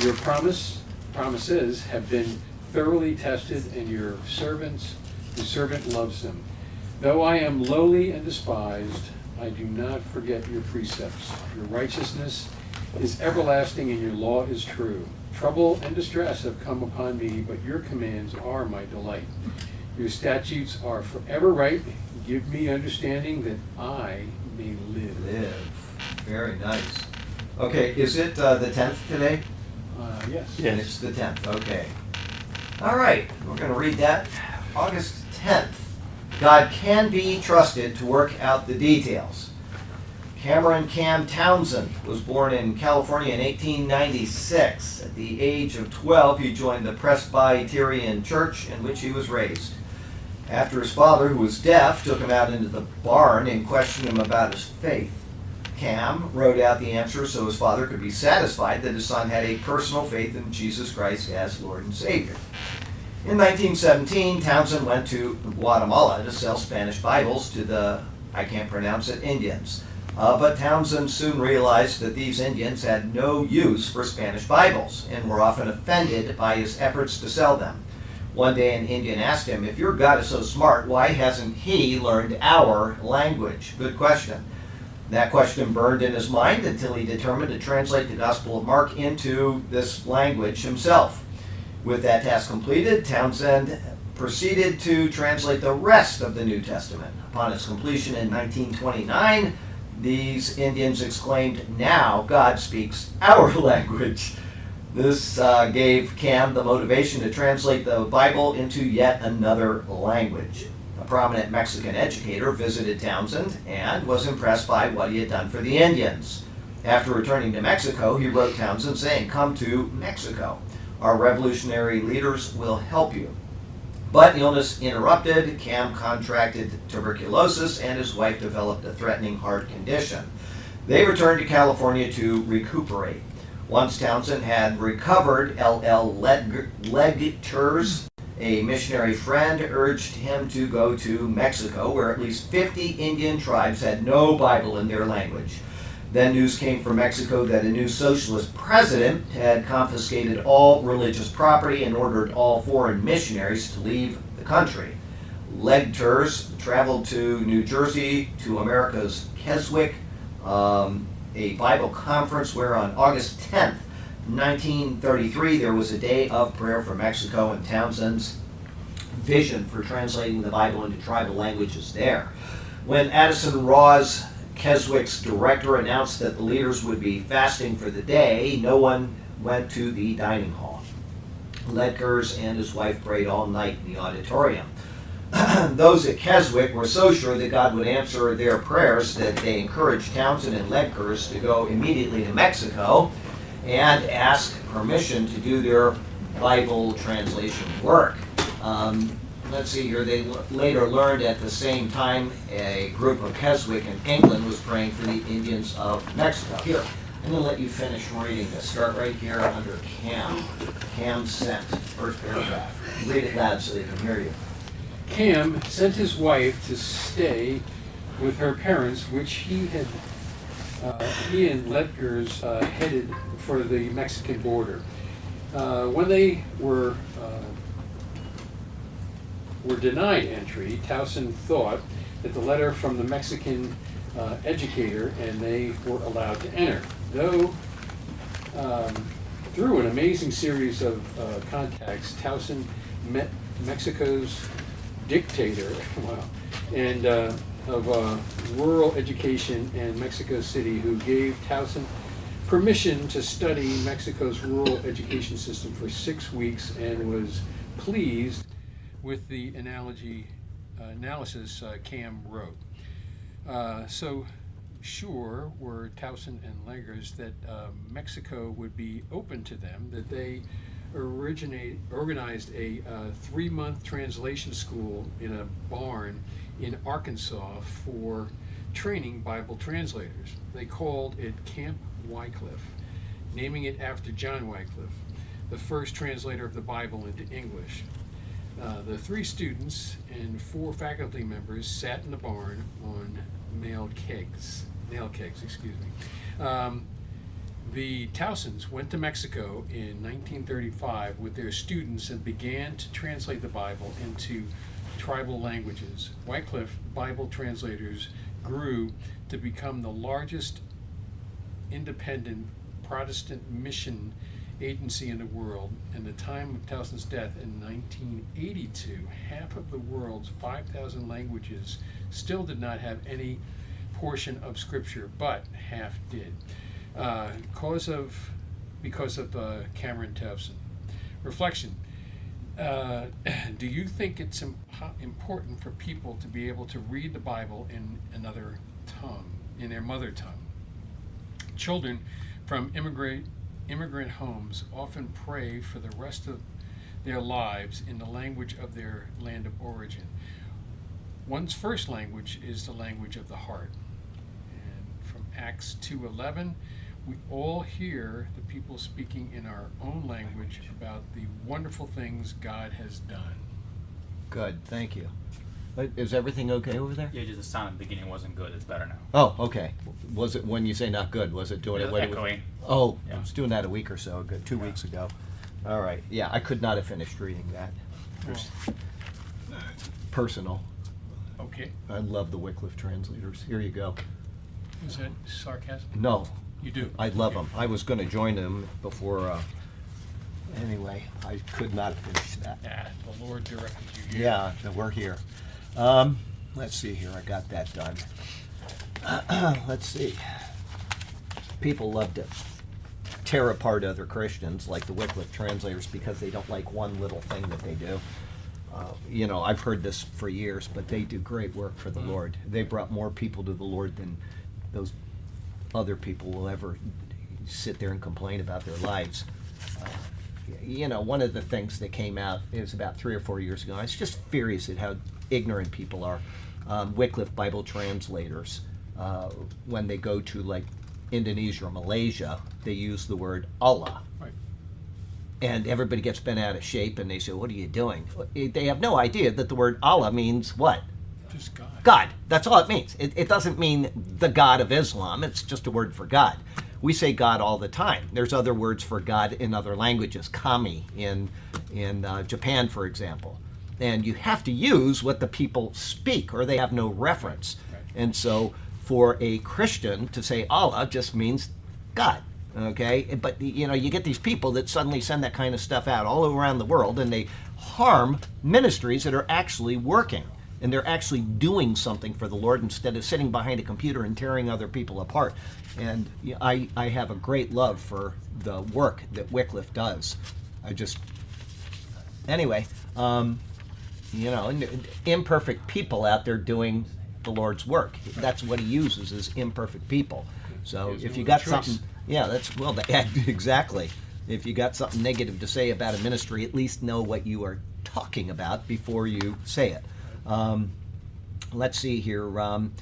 Your promise, promises have been thoroughly tested, and your servants, your servant loves them. Though I am lowly and despised, I do not forget your precepts. Your righteousness is everlasting, and your law is true. Trouble and distress have come upon me, but your commands are my delight. Your statutes are forever right. Give me understanding that I may live. Live. Very nice. Okay, is it uh, the 10th today? Uh, yes. And it's the 10th, okay. All right, we're going to read that. August 10th. God can be trusted to work out the details. Cameron Cam Townsend was born in California in 1896. At the age of 12, he joined the Presbyterian church in which he was raised. After his father, who was deaf, took him out into the barn and questioned him about his faith. Cam wrote out the answer so his father could be satisfied that his son had a personal faith in Jesus Christ as Lord and Savior. In 1917, Townsend went to Guatemala to sell Spanish Bibles to the, I can't pronounce it, Indians. Uh, but Townsend soon realized that these Indians had no use for Spanish Bibles and were often offended by his efforts to sell them. One day, an Indian asked him, If your God is so smart, why hasn't he learned our language? Good question. That question burned in his mind until he determined to translate the Gospel of Mark into this language himself. With that task completed, Townsend proceeded to translate the rest of the New Testament. Upon its completion in 1929, these Indians exclaimed, Now God speaks our language. This uh, gave Cam the motivation to translate the Bible into yet another language prominent Mexican educator, visited Townsend and was impressed by what he had done for the Indians. After returning to Mexico, he wrote Townsend saying, Come to Mexico. Our revolutionary leaders will help you. But illness interrupted, Cam contracted tuberculosis, and his wife developed a threatening heart condition. They returned to California to recuperate. Once Townsend had recovered, L.L. Legters a missionary friend urged him to go to Mexico, where at least 50 Indian tribes had no Bible in their language. Then news came from Mexico that a new socialist president had confiscated all religious property and ordered all foreign missionaries to leave the country. Legters traveled to New Jersey to America's Keswick, um, a Bible conference where on August 10th, 1933, there was a day of prayer for Mexico, and Townsend's vision for translating the Bible into tribal languages there. When Addison Raws, Keswick's director, announced that the leaders would be fasting for the day, no one went to the dining hall. Legters and his wife prayed all night in the auditorium. Those at Keswick were so sure that God would answer their prayers that they encouraged Townsend and Legters to go immediately to Mexico and ask permission to do their Bible translation work. Um, let's see here, they l- later learned at the same time a group of Keswick in England was praying for the Indians of Mexico. Here, I'm going to let you finish reading this. Start right here under Cam. Cam sent, first paragraph. Read it loud so they can hear you. Cam sent his wife to stay with her parents, which he had uh, and Ledgers uh, headed for the Mexican border. Uh, when they were were denied entry, Towson thought that the letter from the Mexican uh, educator and they were allowed to enter. Though um, through an amazing series of uh, contacts, Towson met Mexico's dictator, wow, and uh, of uh, rural education in Mexico City who gave Towson permission to study Mexico's rural education system for six weeks and was pleased with the analogy uh, analysis uh, Cam wrote. Uh, so sure were Towson and Langers that uh, Mexico would be open to them, that they originate, organized a uh, three-month translation school in a barn in Arkansas for training Bible translators. They called it Camp Wycliffe, naming it after John Wycliffe, the first translator of the Bible into English. Uh, the three students and four faculty members sat in the barn on nailed kegs, nail kegs, excuse me. Um, The Towsons went to Mexico in 1935 with their students and began to translate the Bible into tribal languages. Wycliffe Bible translators grew to become the largest independent Protestant mission agency in the world. In the time of Towson's death in 1982, half of the world's 5,000 languages still did not have any portion of Scripture, but half did. Uh, cause of, because of uh, Cameron Towson. Reflection. Uh, do you think it's impo- important for people to be able to read the Bible in another tongue, in their mother tongue? Children from immigrant immigrant homes often pray for the rest of their lives in the language of their land of origin. One's first language is the language of the heart. And from Acts 2:11, we all hear the people speaking in our own language about the wonderful things God has done. Good, thank you. Is everything okay over there? Yeah, just the sound at the beginning wasn't good. It's better now. Oh, okay. Was it when you say not good? Was it doing it? It's when it was- echoing. Oh, I was doing that a week or so ago, two weeks ago. All right. Yeah, I could not have finished reading that. There's- Personal. Okay, I love the Wycliffe translators. Here you go. is that sarcasm? No, You do. I love them. I was going to join them before. Uh, anyway, I could not finish that. Ah, the Lord directed you here. Yeah, that we're here. Um, let's see here. I got that done. let's see. People love to tear apart other Christians, like the Wycliffe translators, because they don't like one little thing that they do. Uh, you know, I've heard this for years, but they do great work for the Lord. They brought more people to the Lord than those other people will ever sit there and complain about their lives. Uh, you know, one of the things that came out, it was about three or four years ago, I was just furious at how ignorant people are. Um, Wycliffe Bible translators, uh, when they go to like Indonesia or Malaysia, they use the word Allah. Right. And everybody gets bent out of shape and they say, What are you doing? They have no idea that the word Allah means what? Just God. God. That's all it means. It, it doesn't mean the God of Islam. It's just a word for God. We say God all the time. There's other words for God in other languages. Kami in in uh, Japan, for example. And you have to use what the people speak, or they have no reference. Right. And so, for a Christian to say Allah just means God. Okay, but you know, you get these people that suddenly send that kind of stuff out all around the world, and they harm ministries that are actually working and they're actually doing something for the Lord instead of sitting behind a computer and tearing other people apart. And I, I have a great love for the work that Wycliffe does. I just, anyway, um, you know, imperfect people out there doing the Lord's work. That's what he uses is imperfect people. So if you got something, yeah, that's well, exactly. If you got something negative to say about a ministry, at least know what you are talking about before you say it. Um, let's see here. Um,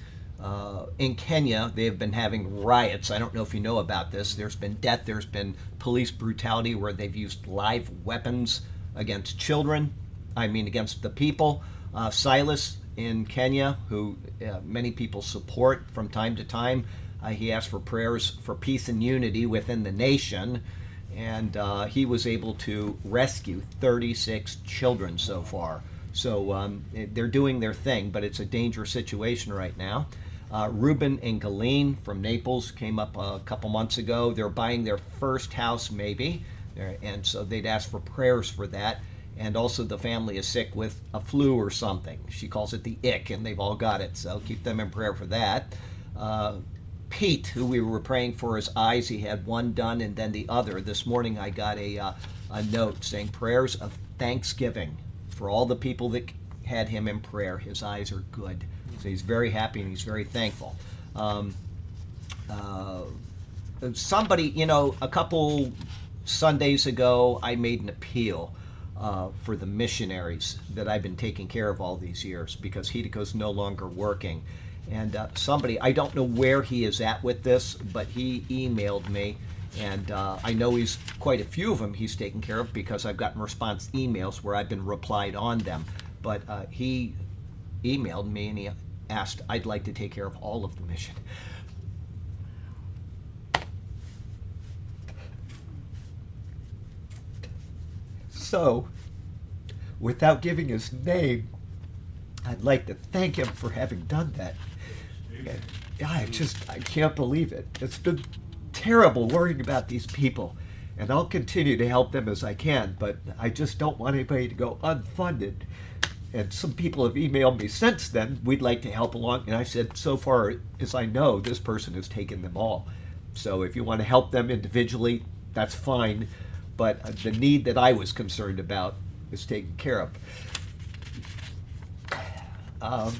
uh, in Kenya, they have been having riots. I don't know if you know about this. There's been death. There's been police brutality where they've used live weapons against children. I mean, against the people. Uh, Silas in Kenya, who uh, many people support from time to time, uh, he asked for prayers for peace and unity within the nation and uh, he was able to rescue 36 children so far. So um, they're doing their thing, but it's a dangerous situation right now. Uh, Ruben and Galeen from Naples came up a couple months ago. They're buying their first house, maybe, and so they'd ask for prayers for that. And also, the family is sick with a flu or something. She calls it the ick, and they've all got it. So keep them in prayer for that. Uh, Pete, who we were praying for his eyes, he had one done and then the other. This morning I got a, uh, a note saying prayers of thanksgiving for all the people that had him in prayer. His eyes are good. So he's very happy and he's very thankful. Um, uh, somebody, you know, a couple Sundays ago, I made an appeal uh, for the missionaries that I've been taking care of all these years because Hideko's no longer working. And uh, somebody, I don't know where he is at with this, but he emailed me. And uh, I know he's quite a few of them he's taken care of because I've gotten response emails where I've been replied on them. But uh, he emailed me and he asked, I'd like to take care of all of the mission. So, without giving his name, I'd like to thank him for having done that. And I just, I can't believe it. It's been terrible worrying about these people. And I'll continue to help them as I can, but I just don't want anybody to go unfunded. And some people have emailed me since then, we'd like to help along. And I said, so far as I know, this person has taken them all. So if you want to help them individually, that's fine. But uh, the need that I was concerned about is taken care of. Um,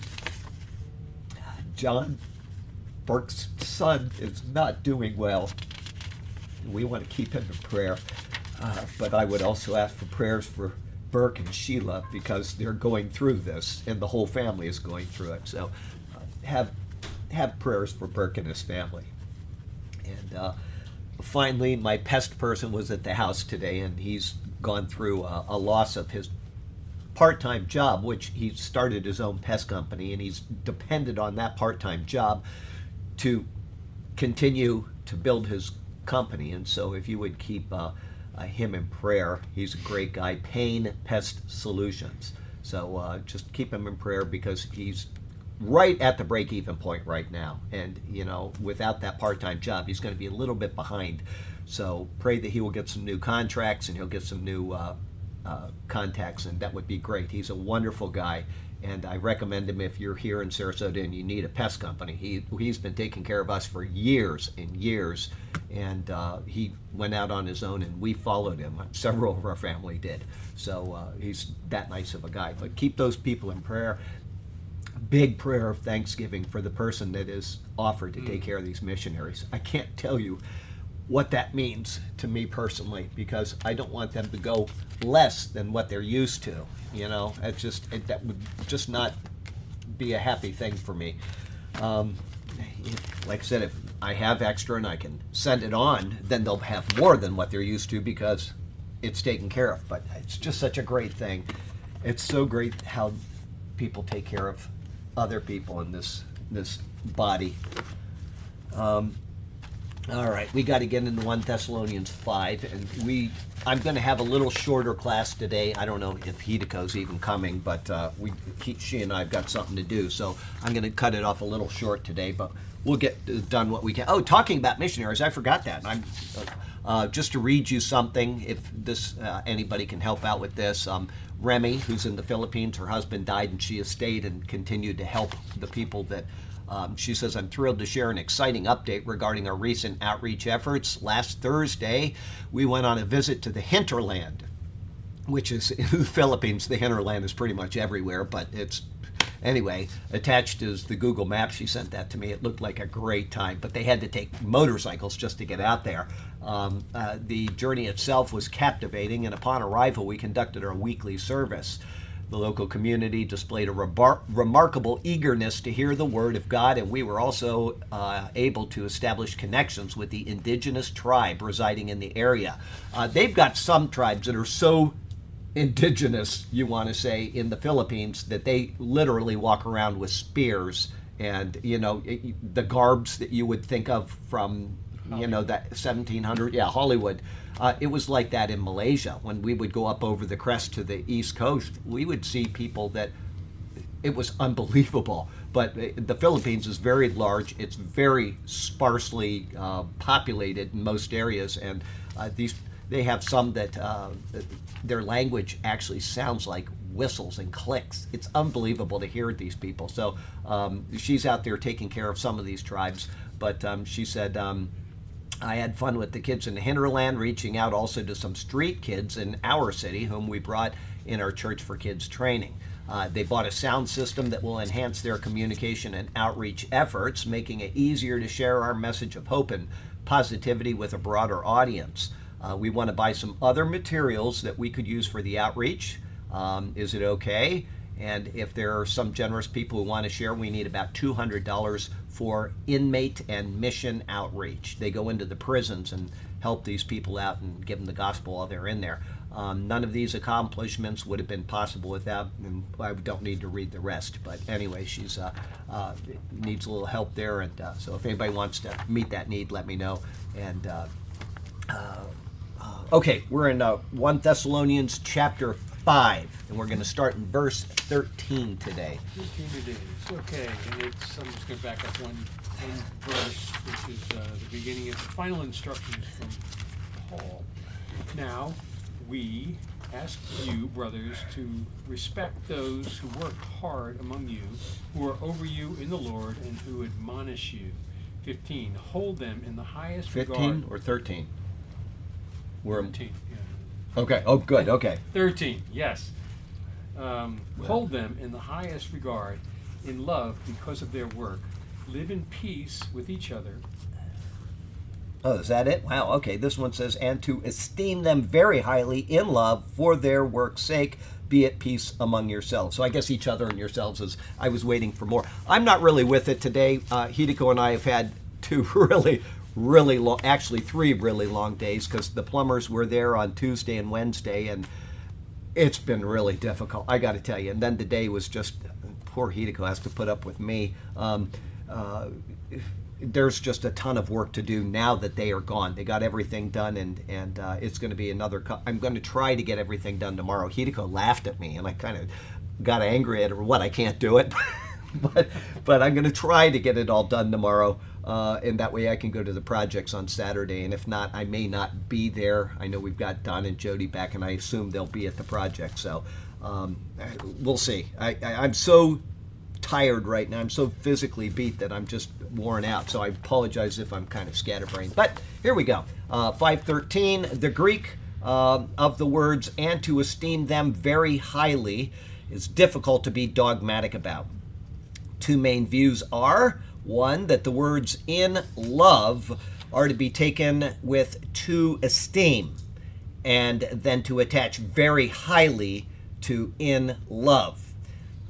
John Burke's son is not doing well. We want to keep him in prayer. Uh, but I would also ask for prayers for Burke and Sheila because they're going through this, and the whole family is going through it. So uh, have have prayers for Burke and his family. And uh, finally, my pest person was at the house today, and he's gone through a, a loss of his part-time job, which he started his own pest company, and he's depended on that part-time job to continue to build his company. And so, if you would keep uh, uh, him in prayer, he's a great guy. Payne Pest Solutions. So uh, just keep him in prayer because he's right at the break-even point right now. And you know, without that part-time job, he's going to be a little bit behind. So pray that he will get some new contracts and he'll get some new uh, uh, contacts, and that would be great. He's a wonderful guy, and I recommend him if you're here in Sarasota and you need a pest company. He he's been taking care of us for years and years, and uh, he went out on his own, and we followed him. Several of our family did. So uh, he's that nice of a guy. But keep those people in prayer. Big prayer of thanksgiving for the person that is offered to take care of these missionaries. I can't tell you what that means to me personally because I don't want them to go less than what they're used to. You know, it's just it, that would just not be a happy thing for me. Um, like I said, if I have extra and I can send it on, then they'll have more than what they're used to because it's taken care of. But it's just such a great thing. It's so great how people take care of other people in this this body. Um, all right, we got to get into 1 Thessalonians 5, and we, I'm going to have a little shorter class today. I don't know if Hideko's even coming, but uh, we, he, she and I have got something to do, so I'm going to cut it off a little short today, but we'll get done what we can. Oh, talking about missionaries, I forgot that. I'm, uh, just to read you something, if this uh, anybody can help out with this. Um, Remy, who's in the Philippines, her husband died, and she has stayed and continued to help the people that um, she says, I'm thrilled to share an exciting update regarding our recent outreach efforts. Last Thursday, we went on a visit to the hinterland, which is in the Philippines. The hinterland is pretty much everywhere, but it's anyway attached is the Google map. She sent that to me. It looked like a great time, but they had to take motorcycles just to get out there. Um, uh, the journey itself was captivating, and upon arrival, we conducted our weekly service. The local community displayed a rebar- remarkable eagerness to hear the word of God, and we were also uh, able to establish connections with the indigenous tribe residing in the area. Uh, they've got some tribes that are so indigenous, you want to say, in the Philippines that they literally walk around with spears and, you know, the garbs that you would think of from, you know, that 1700, yeah, Hollywood. Uh, it was like that in Malaysia. When we would go up over the crest to the east coast, we would see people that it was unbelievable. But uh, the Philippines is very large. It's very sparsely uh, populated in most areas, and uh, these they have some that uh, their language actually sounds like whistles and clicks. It's unbelievable to hear these people. So um, she's out there taking care of some of these tribes. But um, she said. Um, I had fun with the kids in the hinterland, reaching out also to some street kids in our city, whom we brought in our Church for Kids training. Uh, they bought a sound system that will enhance their communication and outreach efforts, making it easier to share our message of hope and positivity with a broader audience. Uh, we want to buy some other materials that we could use for the outreach. Um, is it okay? And if there are some generous people who want to share, we need about $200 for inmate and mission outreach. They go into the prisons and help these people out and give them the gospel while they're in there. Um, none of these accomplishments would have been possible without, and I don't need to read the rest. But anyway, she's uh, uh, needs a little help there, and uh, so if anybody wants to meet that need, let me know. And uh, uh, uh, okay, we're in uh, 1 Thessalonians chapter 5, and we're going to start in verse 13 today. Okay, and it's, I'm just gonna back up one, one verse, which is, uh, the beginning of the final instructions from Paul. Now, we ask you, brothers, to respect those who work hard among you, who are over you in the Lord, and who admonish you. Fifteen, hold them in the highest 15 regard. or 13? We're Thirteen, yeah. Okay, oh, good, okay. 13, yes. Um, hold them in the highest regard, in love because of their work. Live in peace with each other. Oh, is that it? Wow, okay. This one says, and to esteem them very highly in love for their work's sake, be at peace among yourselves. So I guess each other and yourselves is, I was waiting for more. I'm not really with it today. Uh, Hideko and I have had two really, really long, actually three really long days because the plumbers were there on Tuesday and Wednesday, and it's been really difficult. I got to tell you. And then the day was just poor Hideko has to put up with me. Um, uh, there's just a ton of work to do now that they are gone. They got everything done, and and uh, it's going to be another. Co- I'm going to try to get everything done tomorrow. Hideko laughed at me, and I kind of got angry at her. What I can't do it, but but I'm going to try to get it all done tomorrow, uh, and that way I can go to the projects on Saturday. And if not, I may not be there. I know we've got Don and Jody back, and I assume they'll be at the project. So um, we'll see. I, I I'm so tired right now. I'm so physically beat that I'm just worn out. So I apologize if I'm kind of scatterbrained. But here we go. Uh, 513, the Greek um of the words and to esteem them very highly is difficult to be dogmatic about. Two main views are one, that the words in love are to be taken with to esteem, and then to attach very highly to in love.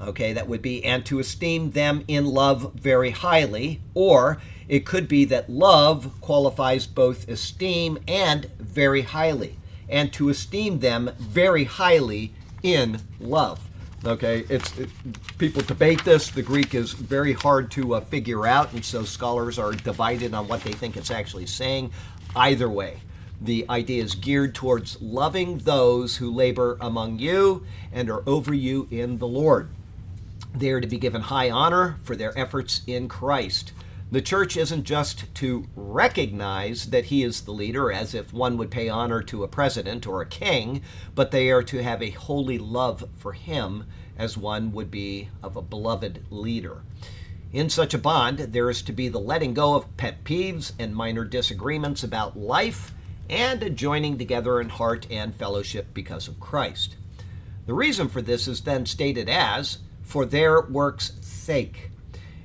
Okay, that would be, and to esteem them in love very highly, or it could be that love qualifies both esteem and very highly, and to esteem them very highly in love. Okay, it's it, people debate this. The Greek is very hard to uh, figure out, and so scholars are divided on what they think it's actually saying. Either way, the idea is geared towards loving those who labor among you and are over you in the Lord. They are to be given high honor for their efforts in Christ. The church isn't just to recognize that he is the leader, as if one would pay honor to a president or a king, but they are to have a holy love for him, as one would be of a beloved leader. In such a bond, there is to be the letting go of pet peeves and minor disagreements about life, and a joining together in heart and fellowship because of Christ. The reason for this is then stated as for their work's sake.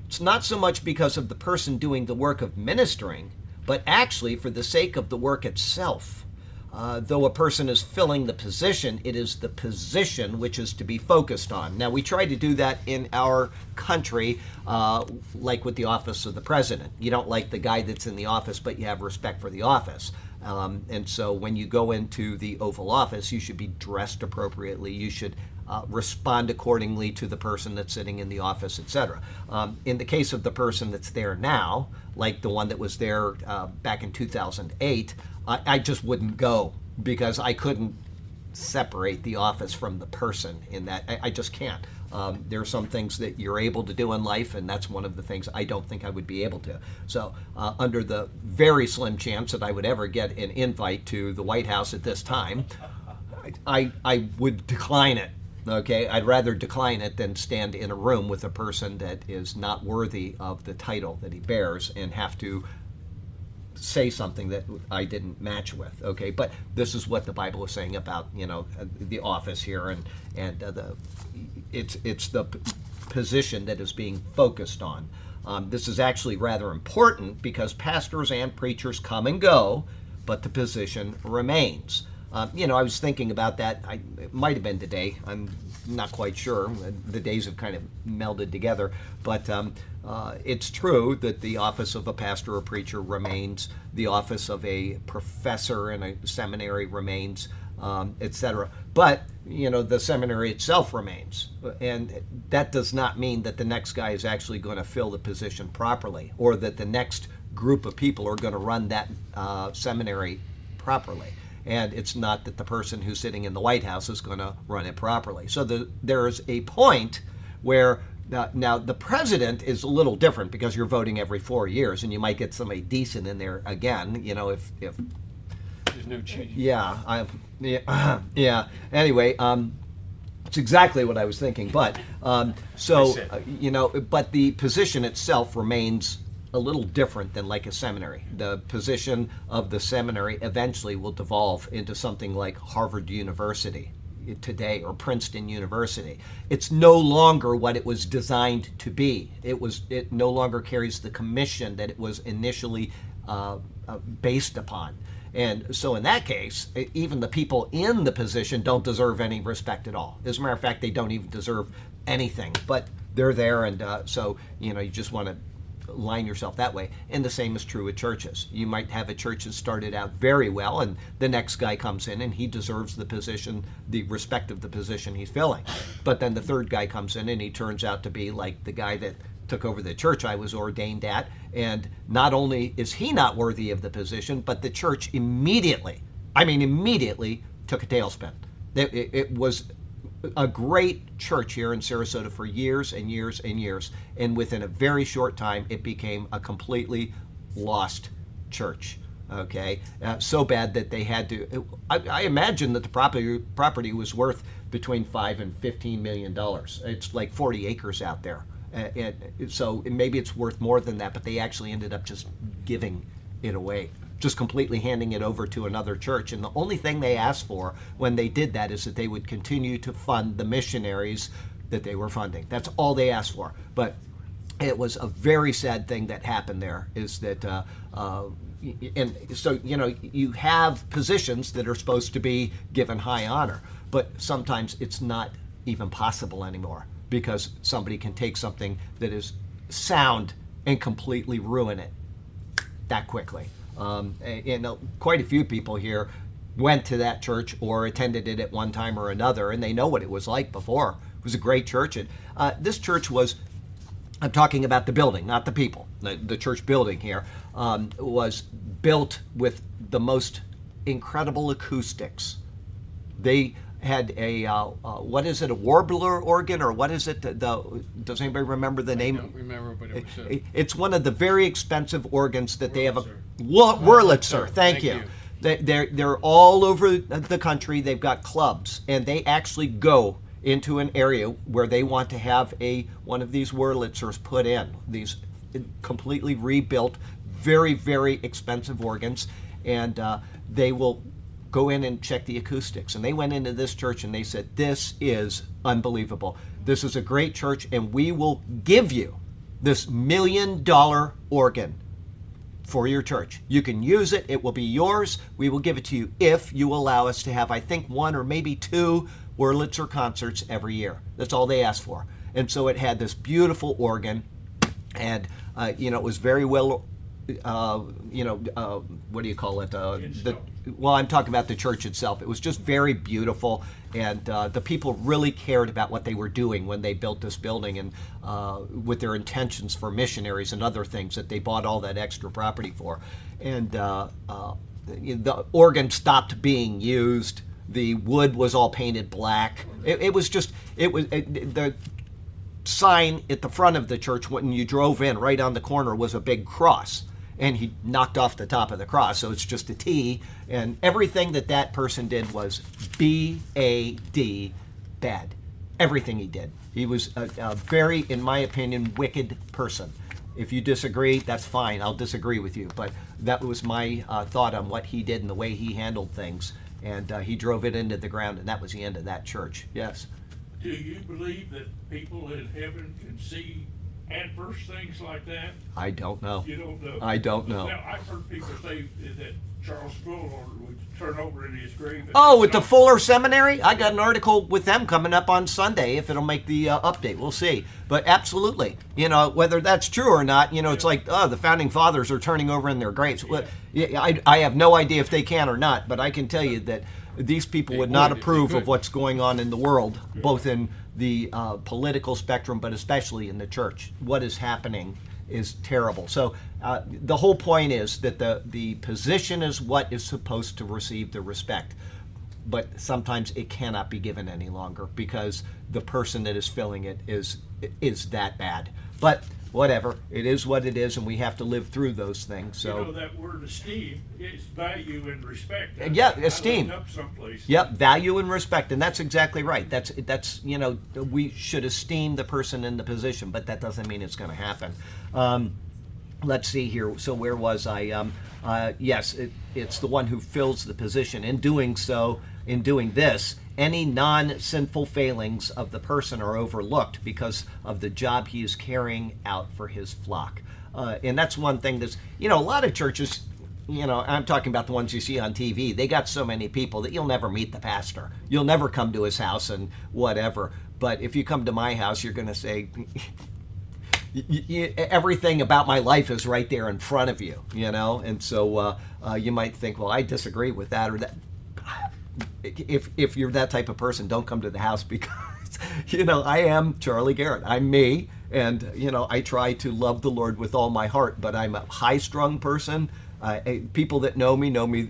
It's not so much because of the person doing the work of ministering, but actually for the sake of the work itself. Uh, though a person is filling the position, it is the position which is to be focused on. Now, we try to do that in our country, uh, like with the office of the president. You don't like the guy that's in the office, but you have respect for the office. Um, and so when you go into the Oval Office, you should be dressed appropriately. You should uh, respond accordingly to the person that's sitting in the office, etc. Um, in the case of the person that's there now, like the one that was there uh, back in 2008, I, I just wouldn't go because I couldn't separate the office from the person in that. I, I just can't. Um, there are some things that you're able to do in life, and that's one of the things I don't think I would be able to. So, uh, under the very slim chance that I would ever get an invite to the White House at this time, I, I would decline it. Okay, I'd rather decline it than stand in a room with a person that is not worthy of the title that he bears and have to say something that I didn't match with. Okay, but this is what the Bible is saying about you know the office here and and uh, the it's it's the position that is being focused on. Um, this is actually rather important because pastors and preachers come and go, but the position remains. Um, you know, I was thinking about that. I, it might have been today. I'm not quite sure. The days have kind of melded together. But um, uh, it's true that the office of a pastor or preacher remains, the office of a professor in a seminary remains, um, etc. But, you know, the seminary itself remains. And that does not mean that the next guy is actually going to fill the position properly or that the next group of people are going to run that uh, seminary properly. And it's not that the person who's sitting in the White House is going to run it properly. So the, there's a point where now, now the president is a little different because you're voting every four years, and you might get somebody decent in there again. You know, if if There's no change. yeah, I yeah yeah. Anyway, um, it's exactly what I was thinking. But um, so uh, you know, but the position itself remains a little different than like a seminary. The position of the seminary eventually will devolve into something like Harvard University today or Princeton University. It's no longer what it was designed to be. It was it no longer carries the commission that it was initially uh, uh, based upon. And so, in that case, even the people in the position don't deserve any respect at all. As a matter of fact, they don't even deserve anything. But they're there, and uh, so you know, you just want to line yourself that way. And the same is true with churches. You might have a church that started out very well, and the next guy comes in and he deserves the position, the respect of the position he's filling. But then the third guy comes in and he turns out to be like the guy that took over the church I was ordained at. And not only is he not worthy of the position, but the church immediately, I mean, immediately took a tailspin. It, it, it was a great church here in Sarasota for years and years and years, and within a very short time, it became a completely lost church. Okay, uh, so bad that they had to. I, I imagine that the property property was worth between five and fifteen million dollars. It's like forty acres out there, uh, and so maybe it's worth more than that. But they actually ended up just giving it away just completely handing it over to another church. And the only thing they asked for when they did that is that they would continue to fund the missionaries that they were funding. That's all they asked for. But it was a very sad thing that happened there is that, uh, uh, and so, you know, you have positions that are supposed to be given high honor, but sometimes it's not even possible anymore because somebody can take something that is sound and completely ruin it that quickly. Um, and, and, quite a few people here went to that church or attended it at one time or another, and they know what it was like before. It was a great church. And uh, this church was, I'm talking about the building, not the people. The, the church building here um, was built with the most incredible acoustics. They had a uh, uh, what is it a warbler organ or what is it the, the does anybody remember the I name don't remember, but it was a. It's one of the very expensive organs that they have. A, Wurlitzer. Wo- Wurlitzer, thank, Thank you. you. They, they're they're all over the country. They've got clubs, and they actually go into an area where they want to have a one of these Wurlitzers put in. These completely rebuilt, very very expensive organs, and uh, they will go in and check the acoustics. And they went into this church and they said, This is unbelievable. This is a great church, and we will give you this million dollar organ for your church. You can use it, it will be yours. We will give it to you if you allow us to have, I think, one or maybe two Wurlitzer concerts every year. That's all they asked for. And so it had this beautiful organ, and, uh, you know, it was very well. Uh, you know, uh, what do you call it? Uh, the, well, I'm talking about the church itself. It was just very beautiful, and uh, the people really cared about what they were doing when they built this building, and uh, with their intentions for missionaries and other things that they bought all that extra property for. And uh, uh, the organ stopped being used. The wood was all painted black. It, it was just it was it, the sign at the front of the church when you drove in, right on the corner, was a big cross. And he knocked off the top of the cross, so it's just a T. And everything that that person did was B A D, bad. Everything he did. He was a, a very, in my opinion, wicked person. If you disagree, that's fine. I'll disagree with you. But that was my uh, thought on what he did and the way he handled things. And uh, he drove it into the ground, and that was the end of that church. Yes. Do you believe that people in heaven can see adverse things like that? I don't know. You don't know. I don't know. Now, I've heard people say that Charles Fuller would turn over in his grave. Oh, with the Fuller Seminary, I got an article with them coming up on Sunday. If it'll make the uh, update, we'll see. But absolutely, you know whether that's true or not. You know, it's like oh, the founding fathers are turning over in their graves. Well, yeah, I, I have no idea if they can or not, but I can tell you that these people would not would if they approve of what's going on in the world, both in the uh, political spectrum, but especially in the church. What is happening is terrible. So uh, the whole point is that the the position is what is supposed to receive the respect, but sometimes it cannot be given any longer because the person that is filling it is is that bad. But whatever, it is what it is, and we have to live through those things. You know, So. that word esteem, is value and respect. I- Yeah, I esteem. up someplace. Yep, value and respect, and that's exactly right. That's that's you know we should esteem the person in the position, but that doesn't mean it's going to happen. Um, let's see here. So where was I? Um, uh, yes, it, it's the one who fills the position. In doing so, in doing this, any non-sinful failings of the person are overlooked because of the job he is carrying out for his flock. Uh, and that's one thing that's you know a lot of churches you know, I'm talking about the ones you see on TV. They got so many people that you'll never meet the pastor. You'll never come to his house and whatever. But if you come to my house, you're going to say, everything about my life is right there in front of you, you know? And so uh, uh, you might think, well, I disagree with that or that. If, if you're that type of person, don't come to the house because, you know, I am Charlie Garrett. I'm me. And, you know, I try to love the Lord with all my heart, but I'm a high strung person. Uh, people that know me know me.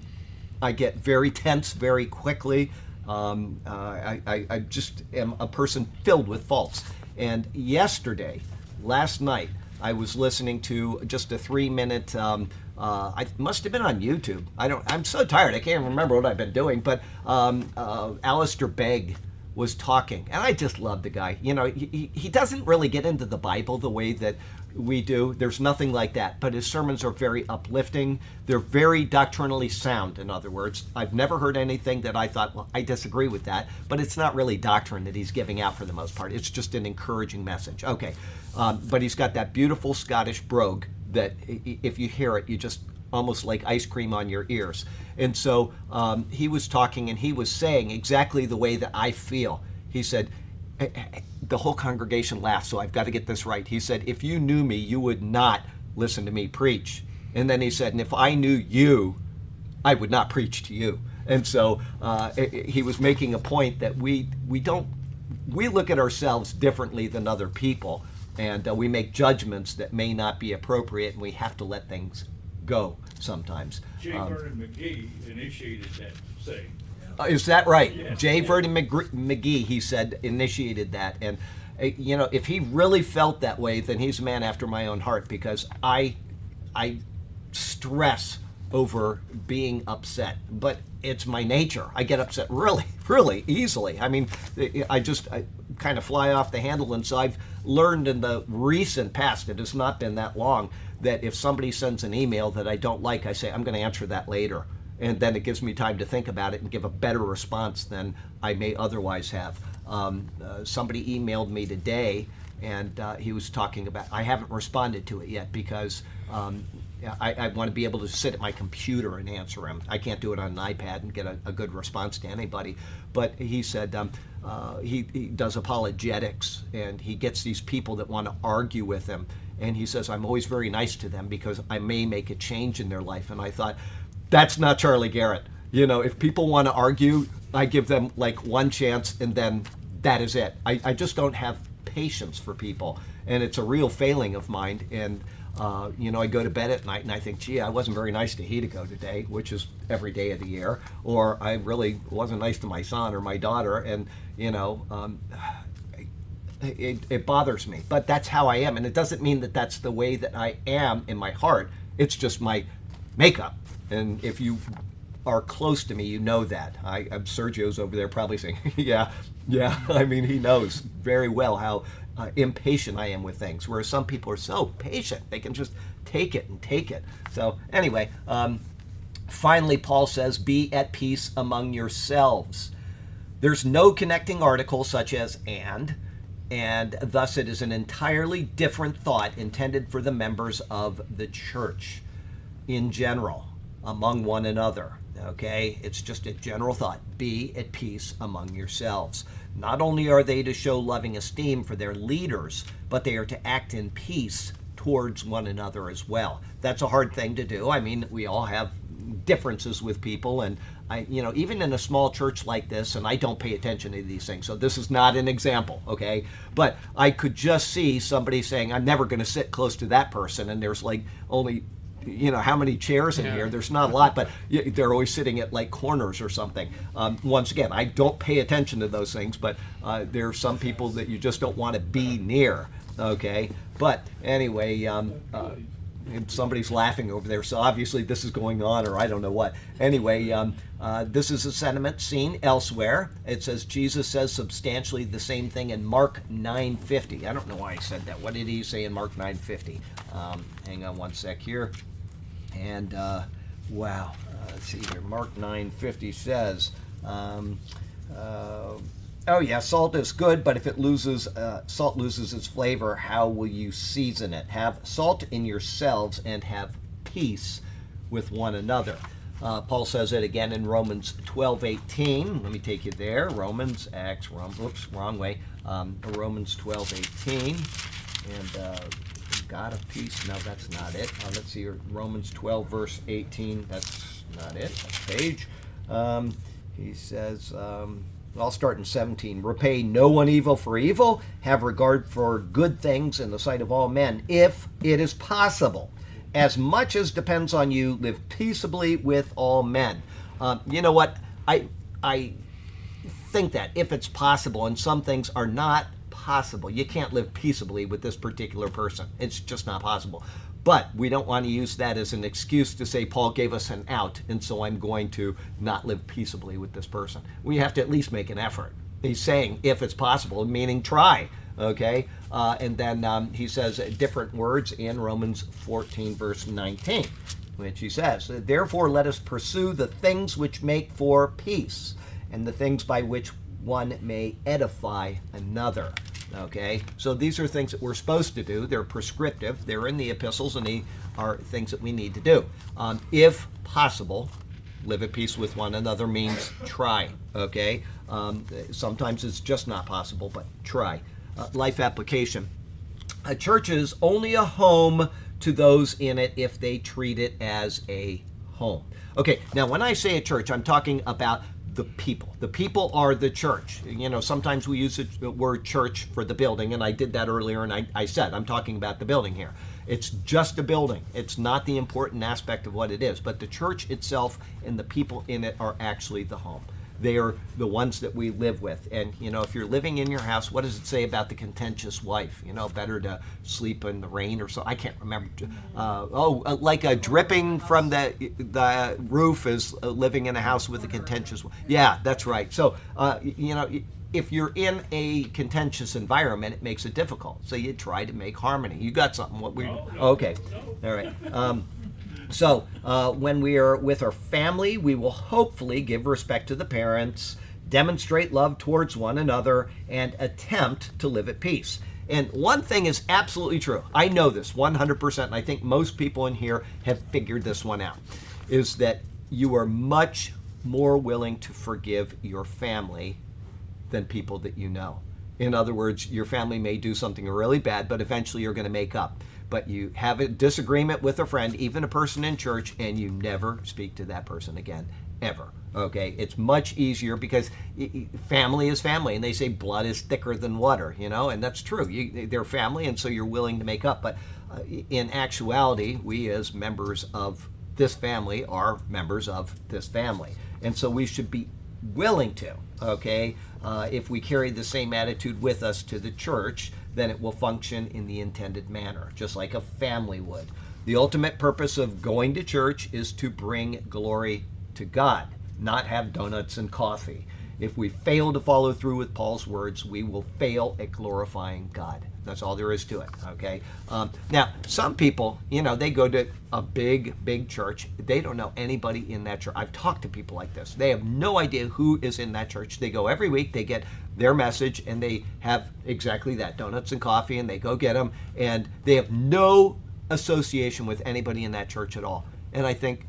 I get very tense very quickly. Um, uh, I, I, I just am a person filled with faults. And yesterday, last night, I was listening to just a three minute. Um, uh, I must have been on YouTube. I don't. I'm so tired. I can't remember what I've been doing. But um, uh, Alistair Begg was talking, and I just love the guy. You know, he, he- doesn't really get into the Bible the way that we do. There's nothing like that. But his sermons are very uplifting. They're very doctrinally sound. In other words, I've never heard anything that I thought, well, I disagree with that. But it's not really doctrine that he's giving out for the most part. It's just an encouraging message. Okay, um, but he's got that beautiful Scottish brogue that if you hear it, you just almost like ice cream on your ears. And so um, he was talking and he was saying exactly the way that I feel. He said, eh, eh, the whole congregation laughed, so I've got to get this right. He said, if you knew me, you would not listen to me preach. And then he said, and if I knew you, I would not preach to you. And so uh, he was making a point that we we don't we look at ourselves differently than other people, and uh, we make judgments that may not be appropriate, and we have to let things go sometimes. J. Um, Vernon McGee initiated that saying. uh, is that right? Yeah. J. Vernon McGee, he said, initiated that. And, uh, you know, if he really felt that way, then he's a man after my own heart because I, I stress over being upset. But it's my nature. I get upset really, really easily. I mean, I just I kind of fly off the handle. And so I've learned in the recent past, it has not been that long, that if somebody sends an email that I don't like, I say, I'm going to answer that later and then it gives me time to think about it and give a better response than I may otherwise have. Um, uh, somebody emailed me today, and uh, he was talking about. I haven't responded to it yet because um, I, I want to be able to sit at my computer and answer him. I can't do it on an iPad and get a, a good response to anybody. But he said um, uh, he, he does apologetics, and he gets these people that want to argue with him. And he says, I'm always very nice to them because I may make a change in their life. And I thought, that's not Charlie Garrett. You know, if people want to argue, I give them like one chance and then that is it. I, I just don't have patience for people. And it's a real failing of mine. And, uh, you know, I go to bed at night and I think, gee, I wasn't very nice to Hideko today, which is every day of the year. Or I really wasn't nice to my son or my daughter. And, you know, um, it, it bothers me. But that's how I am. And it doesn't mean that that's the way that I am in my heart. It's just my makeup. And if you are close to me, you know that. I, I'm Sergio's over there probably saying, yeah, yeah. I mean, he knows very well how uh, impatient I am with things, whereas some people are so patient. They can just take it and take it. So, anyway, um, finally, Paul says, be at peace among yourselves. There's no connecting article such as and, and thus it is an entirely different thought intended for the members of the church in general, among one another. Okay? It's just a general thought. Be at peace among yourselves. Not only are they to show loving esteem for their leaders, but they are to act in peace towards one another as well. That's a hard thing to do. I mean, we all have differences with people, and I, you know, even in a small church like this, and I don't pay attention to these things, so this is not an example, okay? But I could just see somebody saying, I'm never going to sit close to that person, and there's like only, you know, how many chairs in Yeah. here? There's not a lot, but they're always sitting at like corners or something. Um, once again, I don't pay attention to those things, but uh, there are some people that you just don't want to be near, okay? But anyway, um, uh, somebody's laughing over there, so obviously this is going on, or I don't know what. Anyway, um, uh, this is a sentiment seen elsewhere. It says Jesus says substantially the same thing in Mark 9:50. I don't know why I said that. What did he say in Mark 9:50? Um, hang on one sec here. And uh, wow, uh, let's see here. Mark 9:50 says. Um, uh, Oh yeah, salt is good, but if it loses, uh, salt loses its flavor, how will you season it? Have salt in yourselves and have peace with one another. Uh, Paul says it again in Romans 12, 18. Let me take you there. Romans, Acts, Rom, oops, wrong way. Um, Romans 12, 18. And uh, God of peace, no, that's not it. Uh, let's see here. Romans 12, verse 18. That's not it. Next page. Um, he says, um, I'll start in 17. Repay no one evil for evil. Have regard for good things in the sight of all men, if it is possible. As much as depends on you, live peaceably with all men. Um, you know what? I I think that if it's possible, and some things are not possible, you can't live peaceably with this particular person. It's just not possible. But we don't want to use that as an excuse to say Paul gave us an out, and so I'm going to not live peaceably with this person. We have to at least make an effort. He's saying if it's possible, meaning try. Okay, uh, and then um, he says different words in Romans 14, verse 19, which he says, Therefore, let us pursue the things which make for peace, and the things by which one may edify another. Okay, so these are things that we're supposed to do. They're prescriptive. They're in the epistles, and they are things that we need to do. Um, if possible, live at peace with one another means try. Okay, um, sometimes it's just not possible, but try. Uh, life application. A church is only a home to those in it if they treat it as a home. Okay, now when I say a church, I'm talking about the people. The people are the church. You know, sometimes we use the word church for the building, and I did that earlier, and I, I said I'm talking about the building here. It's just a building, it's not the important aspect of what it is, but the church itself and the people in it are actually the home. They are the ones that we live with. And, you know, if you're living in your house, what does it say about the contentious wife? You know, better to sleep in the rain or so. I can't remember. Uh, oh, uh, like a dripping from the, the roof is uh, living in a house with a contentious wife. Yeah, that's right. So, uh, you know, if you're in a contentious environment, it makes it difficult. So you try to make harmony. You got something? What we? No, no, okay. All right. Um, so, uh, when we are with our family, we will hopefully give respect to the parents, demonstrate love towards one another, and attempt to live at peace. And one thing is absolutely true. I know this 100%, and I think most people in here have figured this one out is that you are much more willing to forgive your family than people that you know. In other words, your family may do something really bad, but eventually you're going to make up. But you have a disagreement with a friend, even a person in church, and you never speak to that person again, ever. Okay? It's much easier because family is family, and they say blood is thicker than water, you know, and that's true. You, they're family, and so you're willing to make up. But uh, in actuality, we as members of this family are members of this family. And so we should be willing to, okay? Uh, if we carry the same attitude with us to the church, then it will function in the intended manner, just like a family would. The ultimate purpose of going to church is to bring glory to God, not have donuts and coffee. If we fail to follow through with Paul's words, we will fail at glorifying God. That's all there is to it. Okay. Um, now, some people, you know, they go to a big, big church. They don't know anybody in that church. I've talked to people like this. They have no idea who is in that church. They go every week. They get their message, and they have exactly that: donuts and coffee, and they go get them, and they have no association with anybody in that church at all. And I think,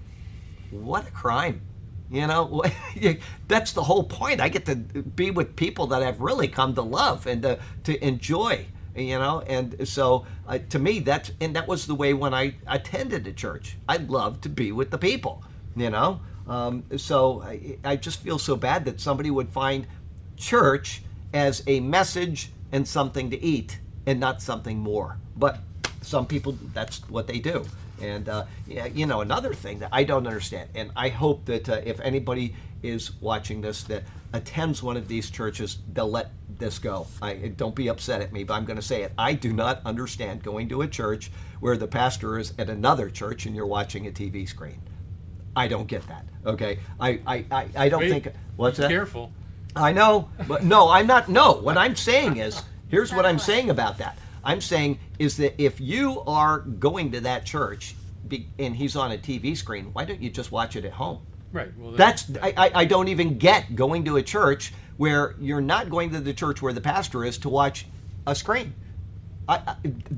what a crime. You know, that's the whole point. I get to be with people that I've really come to love and to, to enjoy. You know, and so uh, to me, that's and that was the way when I attended a church. I loved to be with the people. You know, Um, so I, I just feel so bad that somebody would find church as a message and something to eat and not something more. But some people, that's what they do. And uh, yeah, you know, another thing that I don't understand, and I hope that uh, if anybody is watching this that attends one of these churches, they'll let this go. I don't be upset at me, but I'm going to say it. I do not understand going to a church where the pastor is at another church and you're watching a TV screen. I don't get that. Okay, I I, I, I don't Wait, think. What's Be that? Careful. I know, but no, I'm not. No, what I'm saying is, here's what I'm saying about that. I'm saying is that if you are going to that church and he's on a TV screen, why don't you just watch it at home? Right. Well, That's I, I, I don't even get going to a church where you're not going to the church where the pastor is to watch a screen. I, I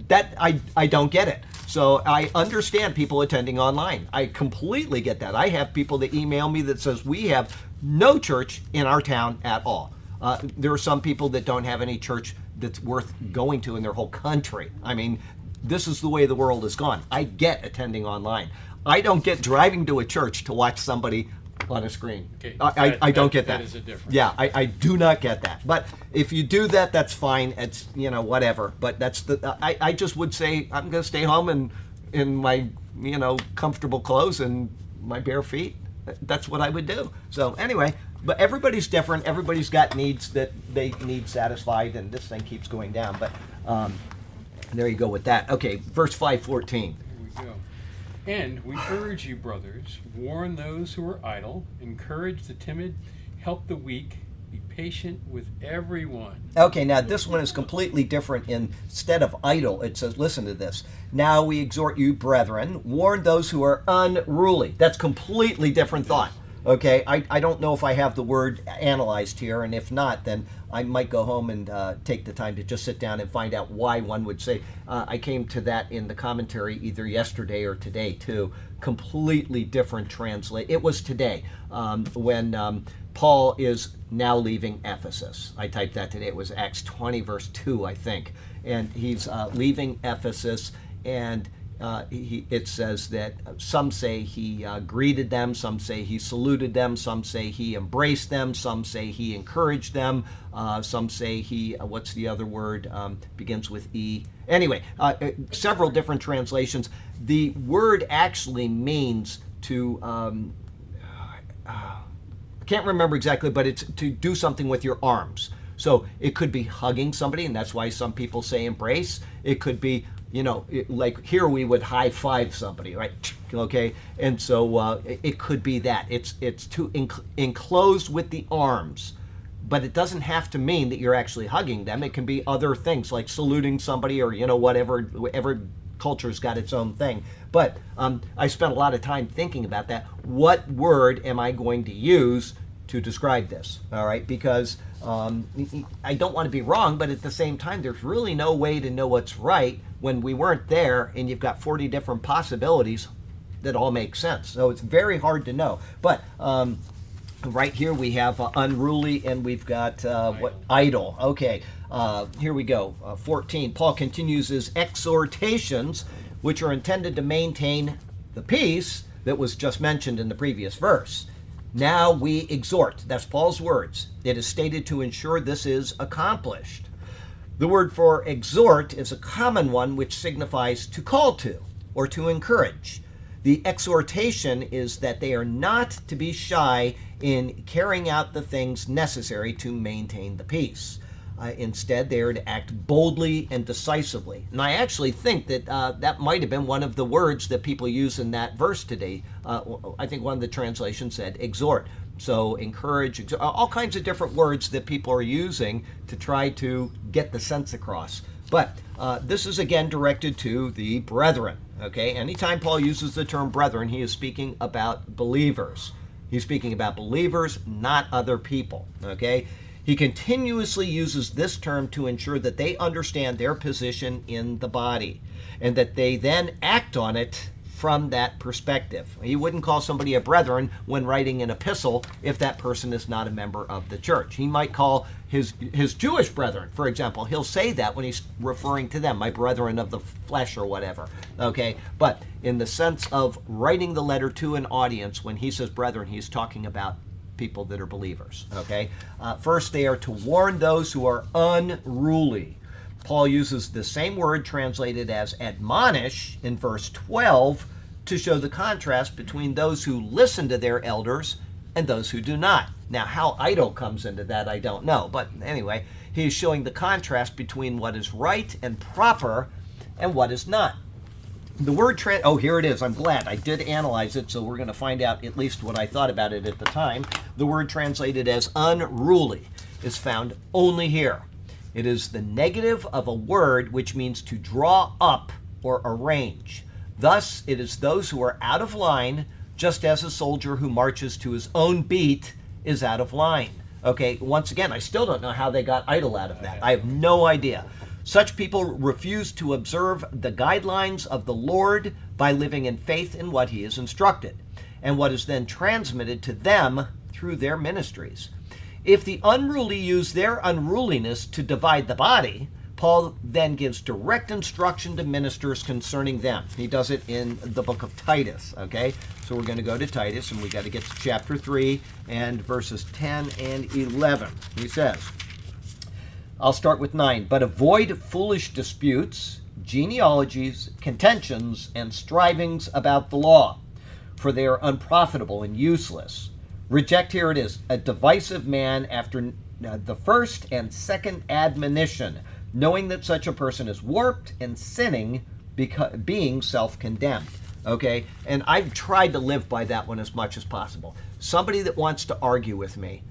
that I I don't get it. So I understand people attending online. I completely get that. I have people that email me that says we have no church in our town at all. Uh, there are some people that don't have any church that's worth going to in their whole country. I mean, this is the way the world has gone. I get attending online. I don't get driving to a church to watch somebody on a screen. Okay, I, I, that- I don't that- get that. that is a difference. Yeah, I, I do not get that. But if you do that, that's fine. It's you know whatever. But that's the I, I just would say I'm going to stay home and in my you know comfortable clothes and my bare feet. That's what I would do. So anyway, but everybody's different. Everybody's got needs that they need satisfied, and this thing keeps going down. But um, there you go with that. Okay, verse five fourteen. Here we go. And we urge you, brothers, warn those who are idle, encourage the timid, help the weak, be patient with everyone. Okay, now this one is completely different. Instead of idle, it says, listen to this. Now we exhort you, brethren, warn those who are unruly. That's completely different thought. Okay, I, I don't know if I have the word analyzed here, and if not, then I might go home and uh, take the time to just sit down and find out why one would say. Uh, I came to that in the commentary either yesterday or today, too. Completely different translate. It was today um, when um, Paul is now leaving Ephesus. I typed that today. It was Acts 20, verse 2, I think. And he's uh, leaving Ephesus, and uh, he, it says that some say he uh, greeted them, some say he saluted them, some say he embraced them, some say he encouraged them, uh, some say he, uh, what's the other word, um, begins with E. Anyway, uh, uh, several different translations. The word actually means to. Um, I can't remember exactly, but it's to do something with your arms. So it could be hugging somebody, and that's why some people say embrace. It could be, you know, it, like here we would high five somebody, right? Okay, and so uh, it, it could be that it's it's to enc- enclosed with the arms, but it doesn't have to mean that you're actually hugging them. It can be other things like saluting somebody or you know whatever. Every culture's got its own thing. But um, I spent a lot of time thinking about that. What word am I going to use to describe this? All right, because um, I don't want to be wrong, but at the same time, there's really no way to know what's right when we weren't there and you've got 40 different possibilities that all make sense. So it's very hard to know. But um, right here we have uh, unruly and we've got uh, what idle. Okay, uh, here we go. Uh, 14. Paul continues his exhortations, which are intended to maintain the peace that was just mentioned in the previous verse. Now we exhort. That's Paul's words. It is stated to ensure this is accomplished. The word for exhort is a common one which signifies to call to or to encourage. The exhortation is that they are not to be shy in carrying out the things necessary to maintain the peace. Uh, instead, they are to act boldly and decisively. And I actually think that uh, that might have been one of the words that people use in that verse today. Uh, I think one of the translations said exhort. So, encourage, all kinds of different words that people are using to try to get the sense across. But uh, this is again directed to the brethren. Okay, anytime Paul uses the term brethren, he is speaking about believers. He's speaking about believers, not other people. Okay, he continuously uses this term to ensure that they understand their position in the body and that they then act on it from that perspective. He wouldn't call somebody a brethren when writing an epistle if that person is not a member of the church. He might call his his Jewish brethren, for example. He'll say that when he's referring to them, my brethren of the flesh or whatever. Okay, but in the sense of writing the letter to an audience, when he says brethren, he's talking about people that are believers. Okay, uh, first they are to warn those who are unruly. Paul uses the same word translated as admonish in verse 12 to show the contrast between those who listen to their elders and those who do not. Now, how idle comes into that, I don't know. But anyway, he is showing the contrast between what is right and proper and what is not. The word tra- oh here it is. I'm glad I did analyze it, so we're going to find out at least what I thought about it at the time. The word translated as unruly is found only here. It is the negative of a word which means to draw up or arrange. Thus, it is those who are out of line, just as a soldier who marches to his own beat is out of line. Okay, once again, I still don't know how they got idle out of that. I have no idea. Such people refuse to observe the guidelines of the Lord by living in faith in what he has instructed, and what is then transmitted to them through their ministries. If the unruly use their unruliness to divide the body, Paul then gives direct instruction to ministers concerning them. He does it in the book of Titus, okay? So we're going to go to Titus and we got to get to chapter 3 and verses 10 and 11. He says, I'll start with 9. But avoid foolish disputes, genealogies, contentions, and strivings about the law, for they are unprofitable and useless. Reject, here it is, a divisive man after uh, the first and second admonition, knowing that such a person is warped and sinning, because, being self condemned. Okay? And I've tried to live by that one as much as possible. Somebody that wants to argue with me,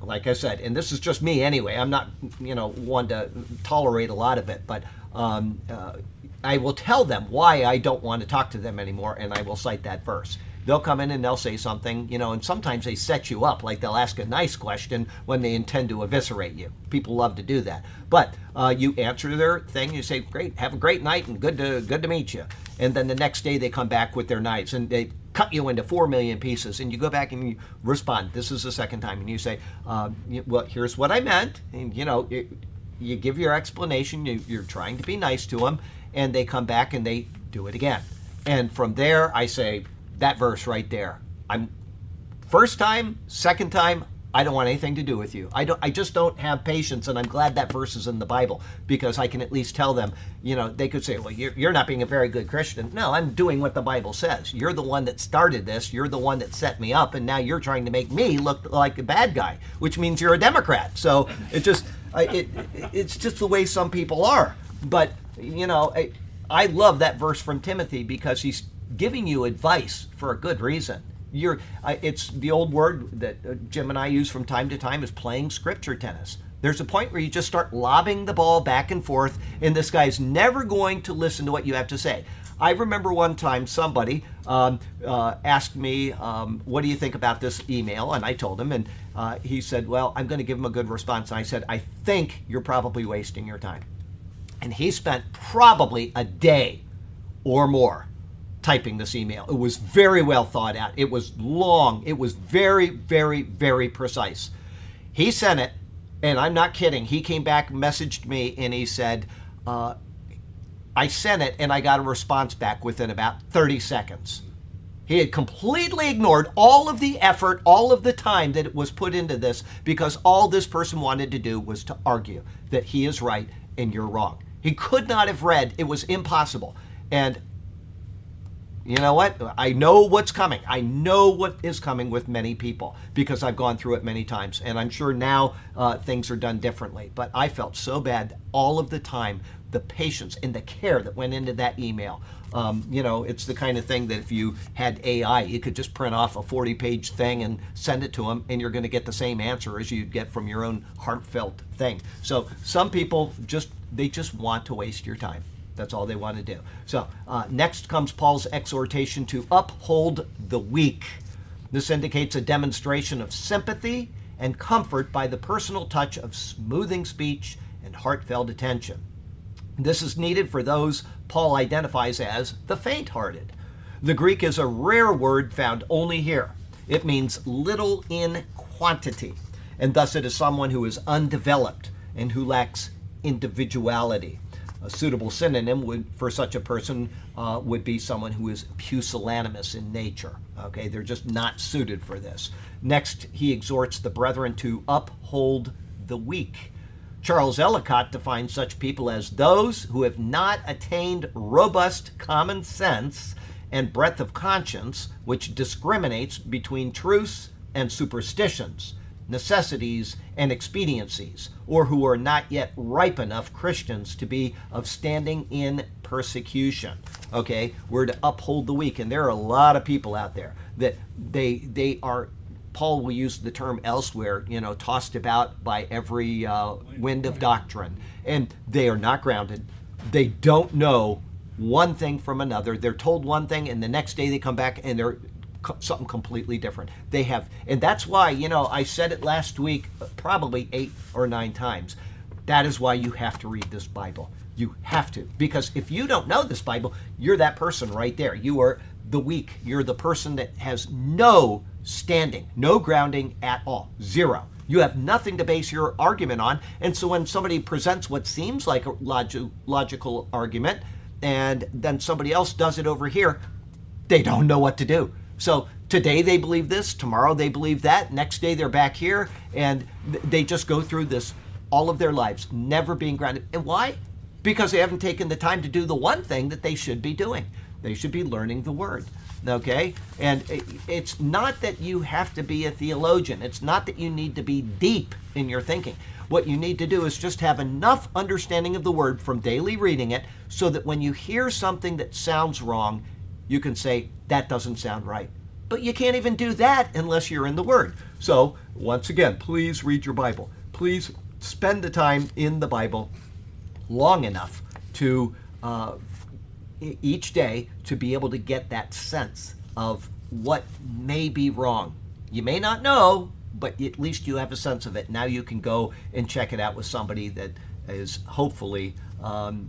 like I said, and this is just me anyway. I'm not, you know, one to tolerate a lot of it, but um, uh, I will tell them why I don't want to talk to them anymore, and I will cite that verse. They'll come in and they'll say something, you know, and sometimes they set you up, like they'll ask a nice question when they intend to eviscerate you. People love to do that, but uh, you answer their thing. You say, "Great, have a great night, and good to good to meet you." And then the next day they come back with their knives and they cut you into four million pieces, and you go back and you respond. This is the second time, and you say, um, "Well, here's what I meant," and you know. You give your explanation, you, you're trying to be nice to them, and they come back and they do it again. And from there, I say, that verse right there. I'm first time, second time, I don't want anything to do with you. I don't I just don't have patience and I'm glad that verse is in the Bible because I can at least tell them, you know, they could say, "Well, you're, you're not being a very good Christian." No, I'm doing what the Bible says. You're the one that started this. You're the one that set me up and now you're trying to make me look like a bad guy, which means you're a Democrat. So, it just it, it's just the way some people are. But, you know, I, I love that verse from Timothy because he's giving you advice for a good reason. You're, uh, it's the old word that uh, Jim and I use from time to time is playing scripture tennis. There's a point where you just start lobbing the ball back and forth, and this guy's never going to listen to what you have to say. I remember one time somebody um, uh, asked me, um, What do you think about this email? And I told him, and uh, he said, Well, I'm going to give him a good response. And I said, I think you're probably wasting your time. And he spent probably a day or more typing this email. It was very well thought out. It was long. It was very, very, very precise. He sent it, and I'm not kidding. He came back, messaged me, and he said, uh, I sent it, and I got a response back within about 30 seconds. He had completely ignored all of the effort, all of the time that was put into this because all this person wanted to do was to argue that he is right and you're wrong. He could not have read, it was impossible. And you know what? I know what's coming. I know what is coming with many people because I've gone through it many times. And I'm sure now uh, things are done differently. But I felt so bad all of the time the patience and the care that went into that email. Um, you know, it's the kind of thing that if you had AI, you could just print off a 40 page thing and send it to them, and you're going to get the same answer as you'd get from your own heartfelt thing. So some people just, they just want to waste your time. That's all they want to do. So, uh, next comes Paul's exhortation to uphold the weak. This indicates a demonstration of sympathy and comfort by the personal touch of smoothing speech and heartfelt attention. This is needed for those Paul identifies as the faint hearted. The Greek is a rare word found only here. It means little in quantity, and thus it is someone who is undeveloped and who lacks individuality. A suitable synonym would, for such a person uh, would be someone who is pusillanimous in nature. Okay, they're just not suited for this. Next, he exhorts the brethren to uphold the weak. Charles Ellicott defines such people as those who have not attained robust common sense and breadth of conscience, which discriminates between truths and superstitions, necessities and expediencies, or who are not yet ripe enough Christians to be of standing in persecution. Okay, we're to uphold the weak, and there are a lot of people out there that they they are. Paul will use the term elsewhere, you know, tossed about by every uh, wind of doctrine, and they are not grounded. They don't know one thing from another. They're told one thing, and the next day they come back and they're something completely different. They have, and that's why, you know, I said it last week uh, probably eight or nine times. That is why you have to read this Bible. You have to. Because if you don't know this Bible, you're that person right there. You are the weak. You're the person that has no standing, no grounding at all. Zero. You have nothing to base your argument on. And so when somebody presents what seems like a logi- logical argument, and then somebody else does it over here, they don't know what to do. So today they believe this, tomorrow they believe that, next day they're back here, and they just go through this all of their lives, never being grounded. And why? Because they haven't taken the time to do the one thing that they should be doing. They should be learning the word. Okay? And it's not that you have to be a theologian, it's not that you need to be deep in your thinking. What you need to do is just have enough understanding of the word from daily reading it so that when you hear something that sounds wrong, you can say, that doesn't sound right. But you can't even do that unless you're in the Word. So, once again, please read your Bible. Please spend the time in the Bible long enough to uh, each day to be able to get that sense of what may be wrong. You may not know, but at least you have a sense of it. Now you can go and check it out with somebody that is hopefully um,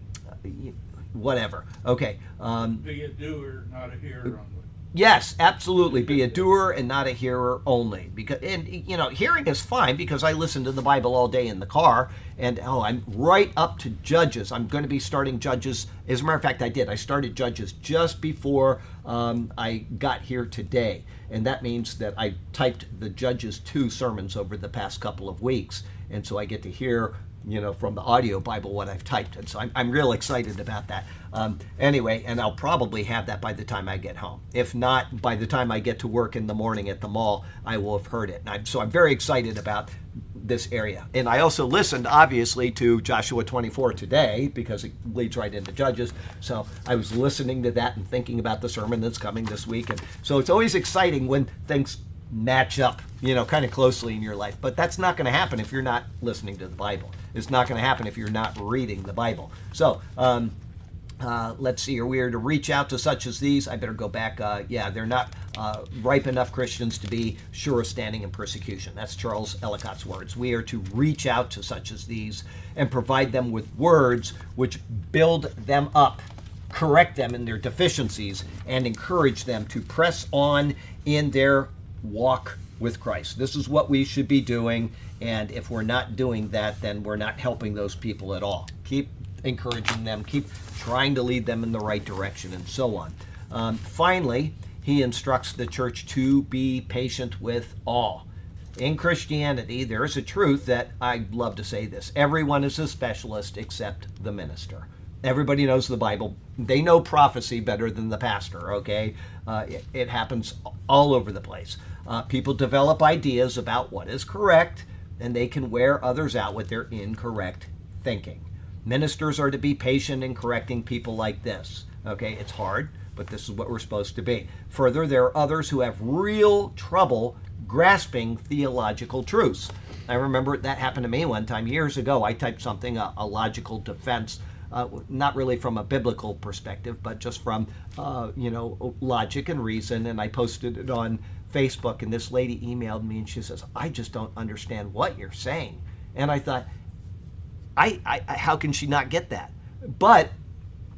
whatever. Okay. Um, Be a doer, not a hearer only. Yes, absolutely. Be a doer and not a hearer only. Because and you know, hearing is fine because I listen to the Bible all day in the car, and oh, I'm right up to Judges. I'm going to be starting Judges. As a matter of fact, I did. I started Judges just before um, I got here today, and that means that I typed the Judges two sermons over the past couple of weeks, and so I get to hear you know, from the audio Bible what I've typed. And so I'm, I'm real excited about that. Um, anyway, and I'll probably have that by the time I get home. If not, by the time I get to work in the morning at the mall, I will have heard it. And I'm, so I'm very excited about this area. And I also listened, obviously, to Joshua 24 today because it leads right into Judges. So I was listening to that and thinking about the sermon that's coming this week. And so it's always exciting when things match up, you know, kind of closely in your life. But that's not going to happen if you're not listening to the Bible. It's not going to happen if you're not reading the Bible. So, um, uh, let's see here. We are to reach out to such as these. I better go back. Uh, yeah, they're not uh, ripe enough Christians to be sure of standing in persecution. That's Charles Ellicott's words. We are to reach out to such as these and provide them with words which build them up correct them in their deficiencies, and encourage them to press on in their walk with Christ. This is what we should be doing, and if we're not doing that, then we're not helping those people at all. Keep encouraging them, keep trying to lead them in the right direction, and so on. Um, finally, he instructs the church to be patient with all. In Christianity, there is a truth that I love to say this everyone is a specialist except the minister. Everybody knows the Bible. They know prophecy better than the pastor, okay? Uh, it, it happens all over the place. Uh, people develop ideas about what is correct, and they can wear others out with their incorrect thinking. Ministers are to be patient in correcting people like this, okay? It's hard, but this is what we're supposed to be. Further, there are others who have real trouble grasping theological truths. I remember that happened to me one time years ago. I typed something, a, a logical defense uh, not really from a biblical perspective, but just from uh, you know logic and reason. And I posted it on Facebook, and this lady emailed me, and she says, "I just don't understand what you're saying." And I thought, I, I, how can she not get that? But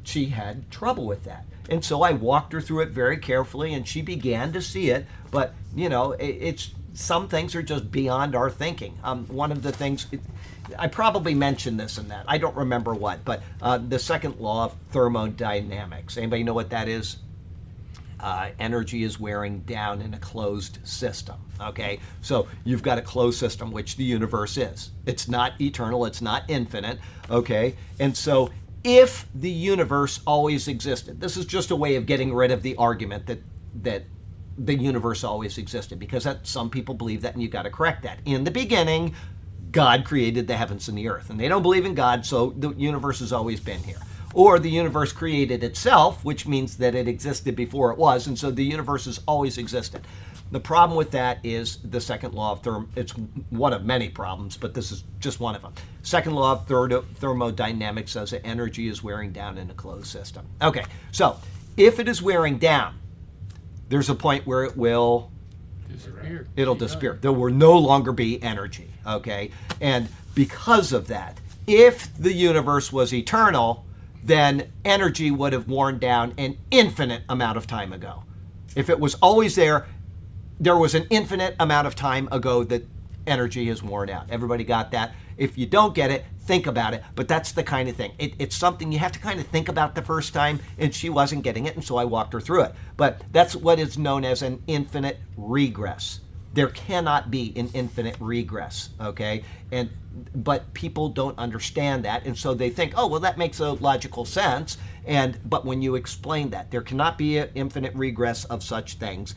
she had trouble with that. And so I walked her through it very carefully, and she began to see it. But you know, it, it's some things are just beyond our thinking. Um, one of the things. It, I probably mentioned this and that. I don't remember what, but uh, the second law of thermodynamics. Anybody know what that is? Uh, energy is wearing down in a closed system. Okay, so you've got a closed system, which the universe is. It's not eternal, it's not infinite. Okay, and so if the universe always existed, this is just a way of getting rid of the argument that that the universe always existed, because that, some people believe that, and you've got to correct that. In the beginning, God created the heavens and the earth, and they don't believe in God, so the universe has always been here or the universe created itself, which means that it existed before it was, and so the universe has always existed. The problem with that is the second law of therm. It's one of many problems, but this is just one of them. Second law of thermo- thermodynamics says that energy is wearing down in a closed system. Okay, so if it is wearing down, there's a point where it will Disappear. it'll disappear. There will no longer be energy. Okay, and because of that, if the universe was eternal, then energy would have worn down an infinite amount of time ago. If it was always there, there was an infinite amount of time ago that energy has worn out. Everybody got that? If you don't get it, think about it. But that's the kind of thing. It, it's something you have to kind of think about the first time, and she wasn't getting it, and so I walked her through it. But that's what is known as an infinite regress. There cannot be an infinite regress, okay? And but people don't understand that, and so they think, oh, well, that makes a logical sense. And but when you explain that there cannot be an infinite regress of such things,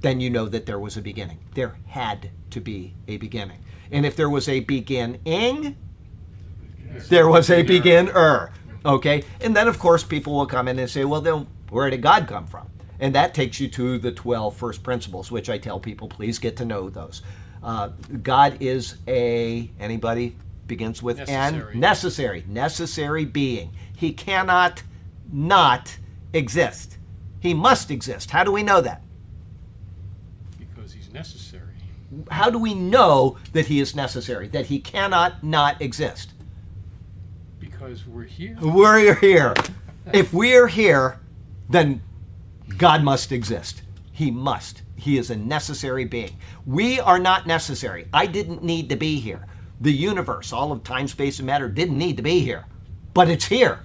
then you know that there was a beginning. There had to be a beginning. And if there was a beginning, there was a beginner. Okay? And then, of course, people will come in and say, well, then where did God come from? And that takes you to the 12 first principles, which I tell people, please get to know those. Uh, God is a, anybody begins with Necessary. N? Necessary. Necessary being. He cannot not exist. He must exist. How do we know that? Because he's necessary. How do we know that he is necessary, that he cannot not exist? Because we're here. We're here. If we're here, then God must exist. He must. He is a necessary being. We are not necessary. I didn't need to be here. The universe, all of time, space, and matter, didn't need to be here, but it's here.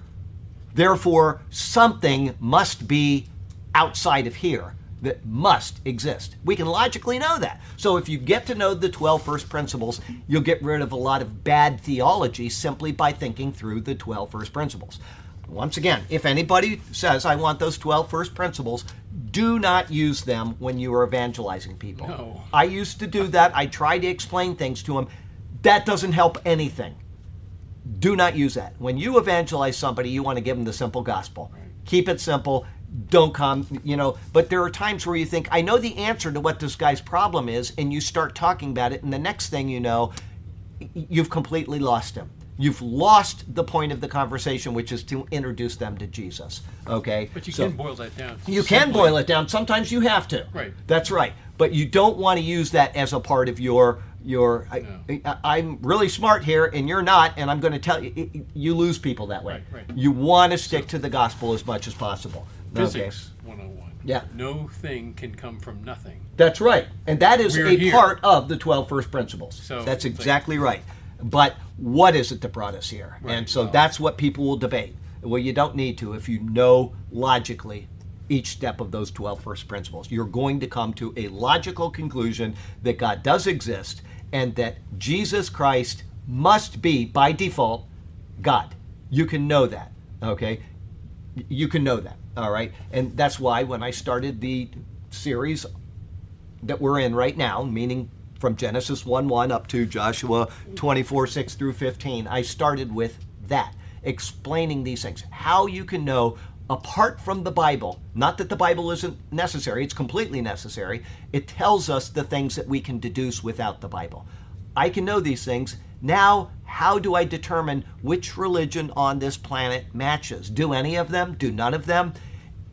Therefore, something must be outside of here that must exist. We can logically know that. So if you get to know the 12 first principles, you'll get rid of a lot of bad theology simply by thinking through the 12 first principles. Once again, if anybody says, I want those 12 first principles, do not use them when you are evangelizing people. No. I used to do that. I tried to explain things to them. That doesn't help anything. Do not use that. When you evangelize somebody, you want to give them the simple gospel. Keep it simple. Don't come, you know. But there are times where you think, I know the answer to what this guy's problem is, and you start talking about it, and the next thing you know, you've completely lost him. You've lost the point of the conversation, which is to introduce them to Jesus. Okay? But you So- can boil that down. you can boil it down. Sometimes you have to. Right. That's right. But you don't want to use that as a part of your your. No. I, am really smart here, and you're not, and I'm going to tell you. You lose people that way. Right, right. You want to stick to the gospel as much as possible. physics Okay. Physics 101. Yeah. No thing can come from nothing. That's right. And that is We're a here. part of the 12 first principles. So, that's it's like- exactly right. But what is it that brought us here? Right, And so that's what people will debate. Well, you don't need to if you know logically each step of those 12 first principles. You're going to come to a logical conclusion that God does exist and that Jesus Christ must be, by default, God. You can know that, okay? You can know that, all right? And that's why when I started the series that we're in right now, meaning from Genesis 1 1 up to Joshua 24 6 through 15, I started with that, explaining these things. How you can know, apart from the Bible, not that the Bible isn't necessary, it's completely necessary, it tells us the things that we can deduce without the Bible. I can know these things. Now, how do I determine which religion on this planet matches? Do any of them? Do none of them?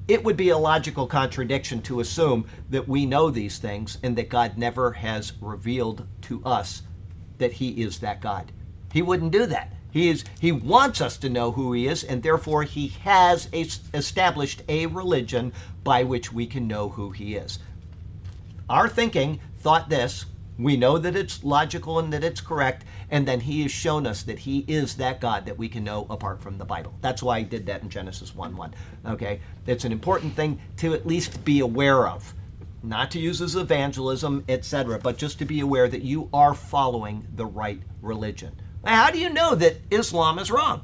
It would be a logical contradiction to assume that we know these things and that God never has revealed to us that He is that God. He wouldn't do that. He is he wants us to know who he is, and therefore he has a, established a religion by which we can know who he is. Our thinking thought this. We know that it's logical and that it's correct, and then he has shown us that he is that God that we can know apart from the Bible. That's why he did that in Genesis 1 1. Okay? It's an important thing to at least be aware of. Not to use as evangelism, etc., but just to be aware that you are following the right religion. How do you know that Islam is wrong?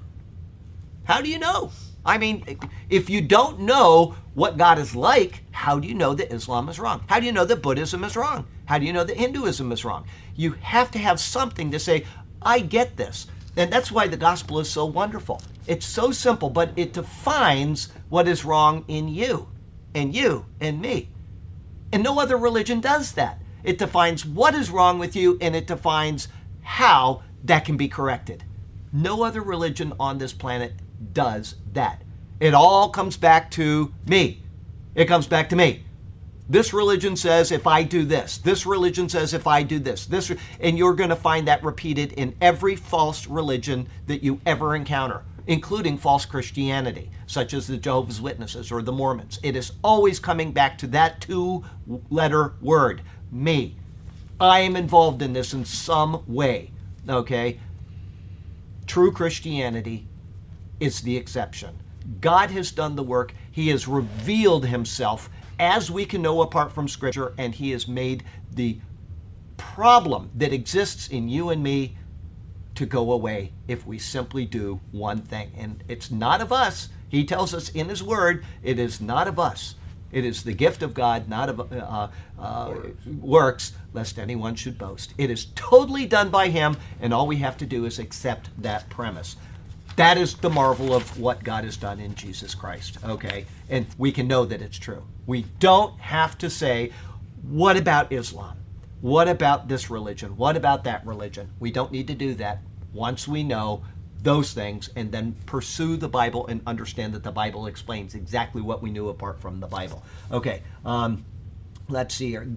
How do you know? I mean, if you don't know what God is like, how do you know that Islam is wrong? How do you know that Buddhism is wrong? How do you know that Hinduism is wrong? You have to have something to say, I get this. And that's why the gospel is so wonderful. It's so simple, but it defines what is wrong in you, and you, and me. And no other religion does that. It defines what is wrong with you, and it defines how that can be corrected. No other religion on this planet does that. It all comes back to me. It comes back to me. This religion says if I do this. This religion says if I do this. This and you're going to find that repeated in every false religion that you ever encounter, including false Christianity, such as the Jehovah's Witnesses or the Mormons. It is always coming back to that two-letter word, me. I am involved in this in some way. Okay? True Christianity is the exception. God has done the work. He has revealed himself as we can know apart from Scripture, and He has made the problem that exists in you and me to go away if we simply do one thing. And it's not of us. He tells us in His Word, it is not of us. It is the gift of God, not of uh, uh, works, lest anyone should boast. It is totally done by Him, and all we have to do is accept that premise. That is the marvel of what God has done in Jesus Christ, okay? And we can know that it's true. We don't have to say, what about Islam? What about this religion? What about that religion? We don't need to do that once we know those things and then pursue the Bible and understand that the Bible explains exactly what we knew apart from the Bible. Okay, um, let's see here.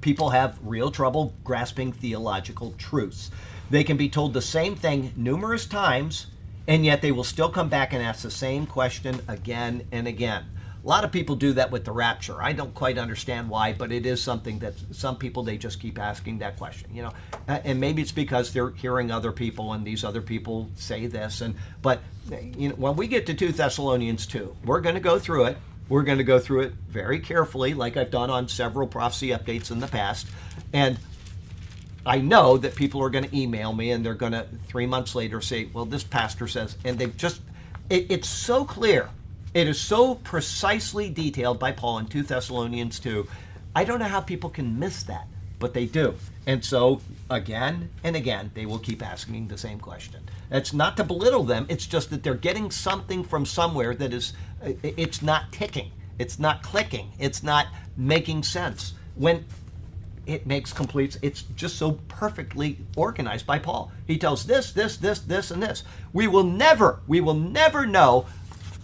People have real trouble grasping theological truths. They can be told the same thing numerous times and yet they will still come back and ask the same question again and again. A lot of people do that with the rapture. I don't quite understand why, but it is something that some people they just keep asking that question. You know, uh, and maybe it's because they're hearing other people and these other people say this. And but you know, when we get to two Thessalonians two, we're going to go through it. We're going to go through it very carefully, like I've done on several prophecy updates in the past. And I know that people are going to email me and they're going to three months later say, "Well, this pastor says," and they've just it, it's so clear, it is so precisely detailed by Paul in two Thessalonians two. I don't know how people can miss that, but they do, and so again and again they will keep asking the same question. It's not to belittle them; it's just that they're getting something from somewhere that is it's not ticking, it's not clicking, it's not making sense. When it makes complete it's just so perfectly organized by paul. He tells this this this this and this. We will never we will never know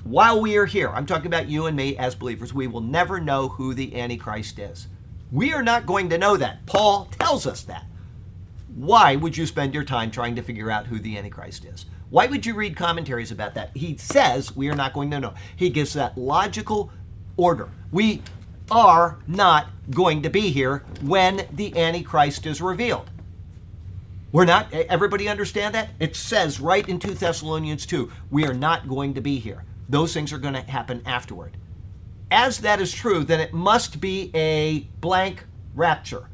while we are here i'm talking about you and me as believers we will never know who the antichrist is. We are not going to know that. Paul tells us that. Why would you spend your time trying to figure out who the antichrist is? Why would you read commentaries about that? He says we are not going to know. He gives that logical order. We are not going to be here when the Antichrist is revealed. We're not, everybody understand that? It says right in 2 Thessalonians 2, we are not going to be here. Those things are going to happen afterward. As that is true, then it must be a blank rapture.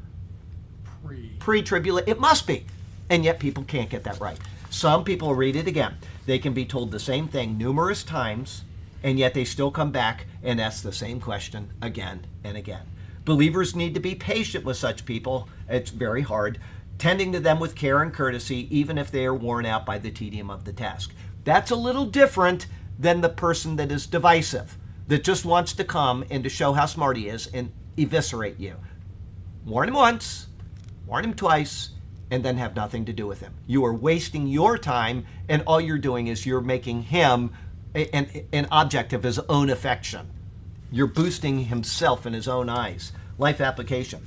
Pre tribulation. It must be. And yet people can't get that right. Some people read it again. They can be told the same thing numerous times and yet they still come back and ask the same question again and again. Believers need to be patient with such people. It's very hard, tending to them with care and courtesy, even if they are worn out by the tedium of the task. That's a little different than the person that is divisive, that just wants to come and to show how smart he is and eviscerate you. Warn him once, warn him twice, and then have nothing to do with him. You are wasting your time, and all you're doing is you're making him an, an object of his own affection. You're boosting himself in his own eyes. Life application.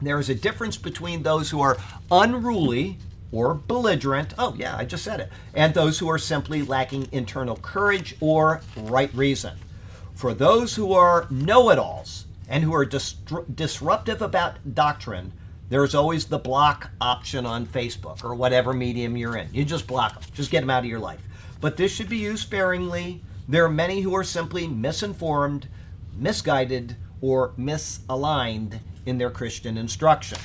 There is a difference between those who are unruly or belligerent. Oh, yeah, I just said it. And those who are simply lacking internal courage or right reason. For those who are know it alls and who are distru- disruptive about doctrine, there's always the block option on Facebook or whatever medium you're in. You just block them, just get them out of your life. But this should be used sparingly. There are many who are simply misinformed, misguided, or misaligned in their Christian instruction.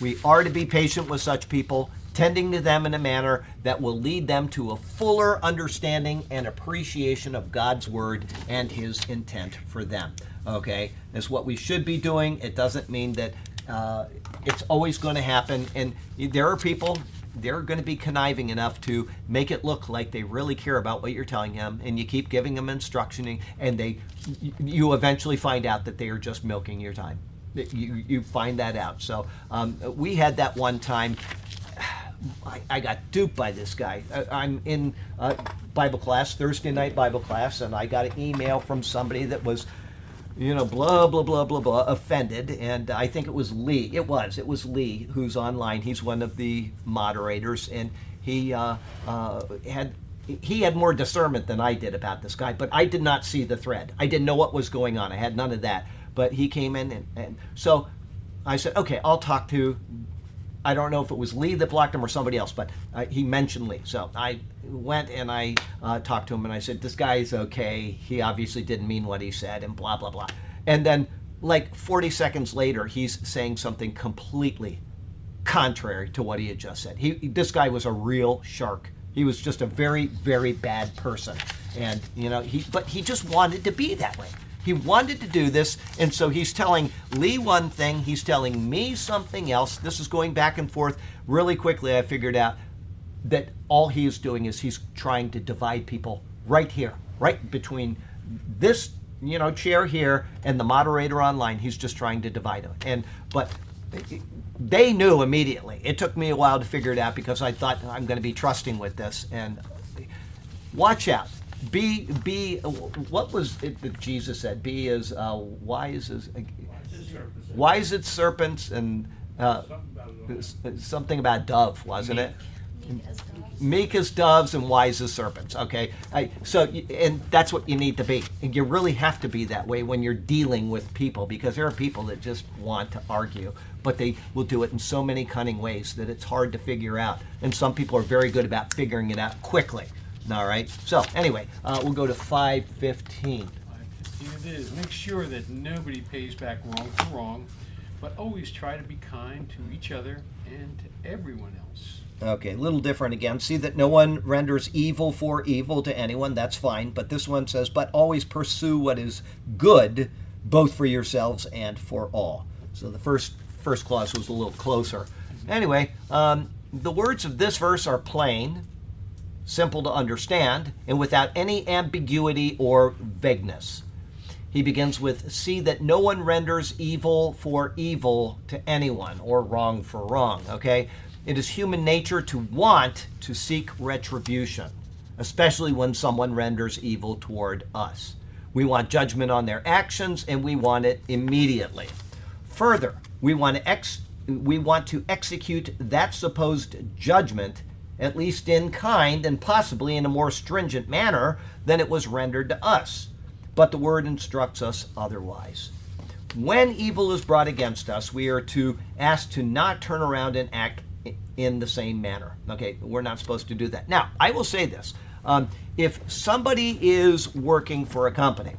We are to be patient with such people, tending to them in a manner that will lead them to a fuller understanding and appreciation of God's Word and His intent for them. Okay? That's what we should be doing. It doesn't mean that uh, it's always going to happen. And there are people, they're going to be conniving enough to make it look like they really care about what you're telling them, and you keep giving them instruction, and they, you eventually find out that they are just milking your time. You, you find that out. So um, we had that one time. I, I got duped by this guy. I, I'm in uh, Bible class, Thursday night Bible class, and I got an email from somebody that was you know, blah, blah, blah, blah, blah, offended. And I think it was Lee. It was. It was Lee who's online. He's one of the moderators. And he uh, uh, had. He had more discernment than I did about this guy, but I did not see the thread. I didn't know what was going on. I had none of that. But he came in, and, and so I said, okay, I'll talk to I don't know if it was Lee that blocked him or somebody else, but uh, he mentioned Lee. So I went and I uh, talked to him and I said, This guy's okay. He obviously didn't mean what he said, and blah, blah, blah. And then, like 40 seconds later, he's saying something completely contrary to what he had just said. He, this guy was a real shark. He was just a very, very bad person. And, you know, he, but he just wanted to be that way. He wanted to do this, and so he's telling Lee one thing, he's telling me something else. This is going back and forth. Really quickly, I figured out that all he is doing is he's trying to divide people right here, right between this you know chair here and the moderator online. He's just trying to divide them. And but they knew immediately. It took me a while to figure it out because I thought I'm going to be trusting with this. And watch out be be what was it that Jesus said? Be as uh, wise as wise as serpents and uh, something about dove, wasn't it? Meek as doves and wise as serpents. Okay, I, so and that's what you need to be. And you really have to be that way when you're dealing with people because there are people that just want to argue, but they will do it in so many cunning ways that it's hard to figure out. And some people are very good about figuring it out quickly. All right. So anyway, uh, we'll go to 515. 515 it is. Make sure that nobody pays back wrong for wrong, but always try to be kind to each other and to everyone else. Okay, a little different again. See that no one renders evil for evil to anyone. That's fine. But this one says, but always pursue what is good, both for yourselves and for all. So the first first clause was a little closer. Anyway, um, the words of this verse are plain simple to understand, and without any ambiguity or vagueness. He begins with See that no one renders evil for evil to anyone, or wrong for wrong. Okay? It is human nature to want to seek retribution, especially when someone renders evil toward us. We want judgment on their actions, and we want it immediately. Further, we want to, ex- we want to execute that supposed judgment at least in kind and possibly in a more stringent manner than it was rendered to us. But the word instructs us otherwise. When evil is brought against us, we are to ask to not turn around and act in the same manner. Okay, we're not supposed to do that. Now, I will say this um, if somebody is working for a company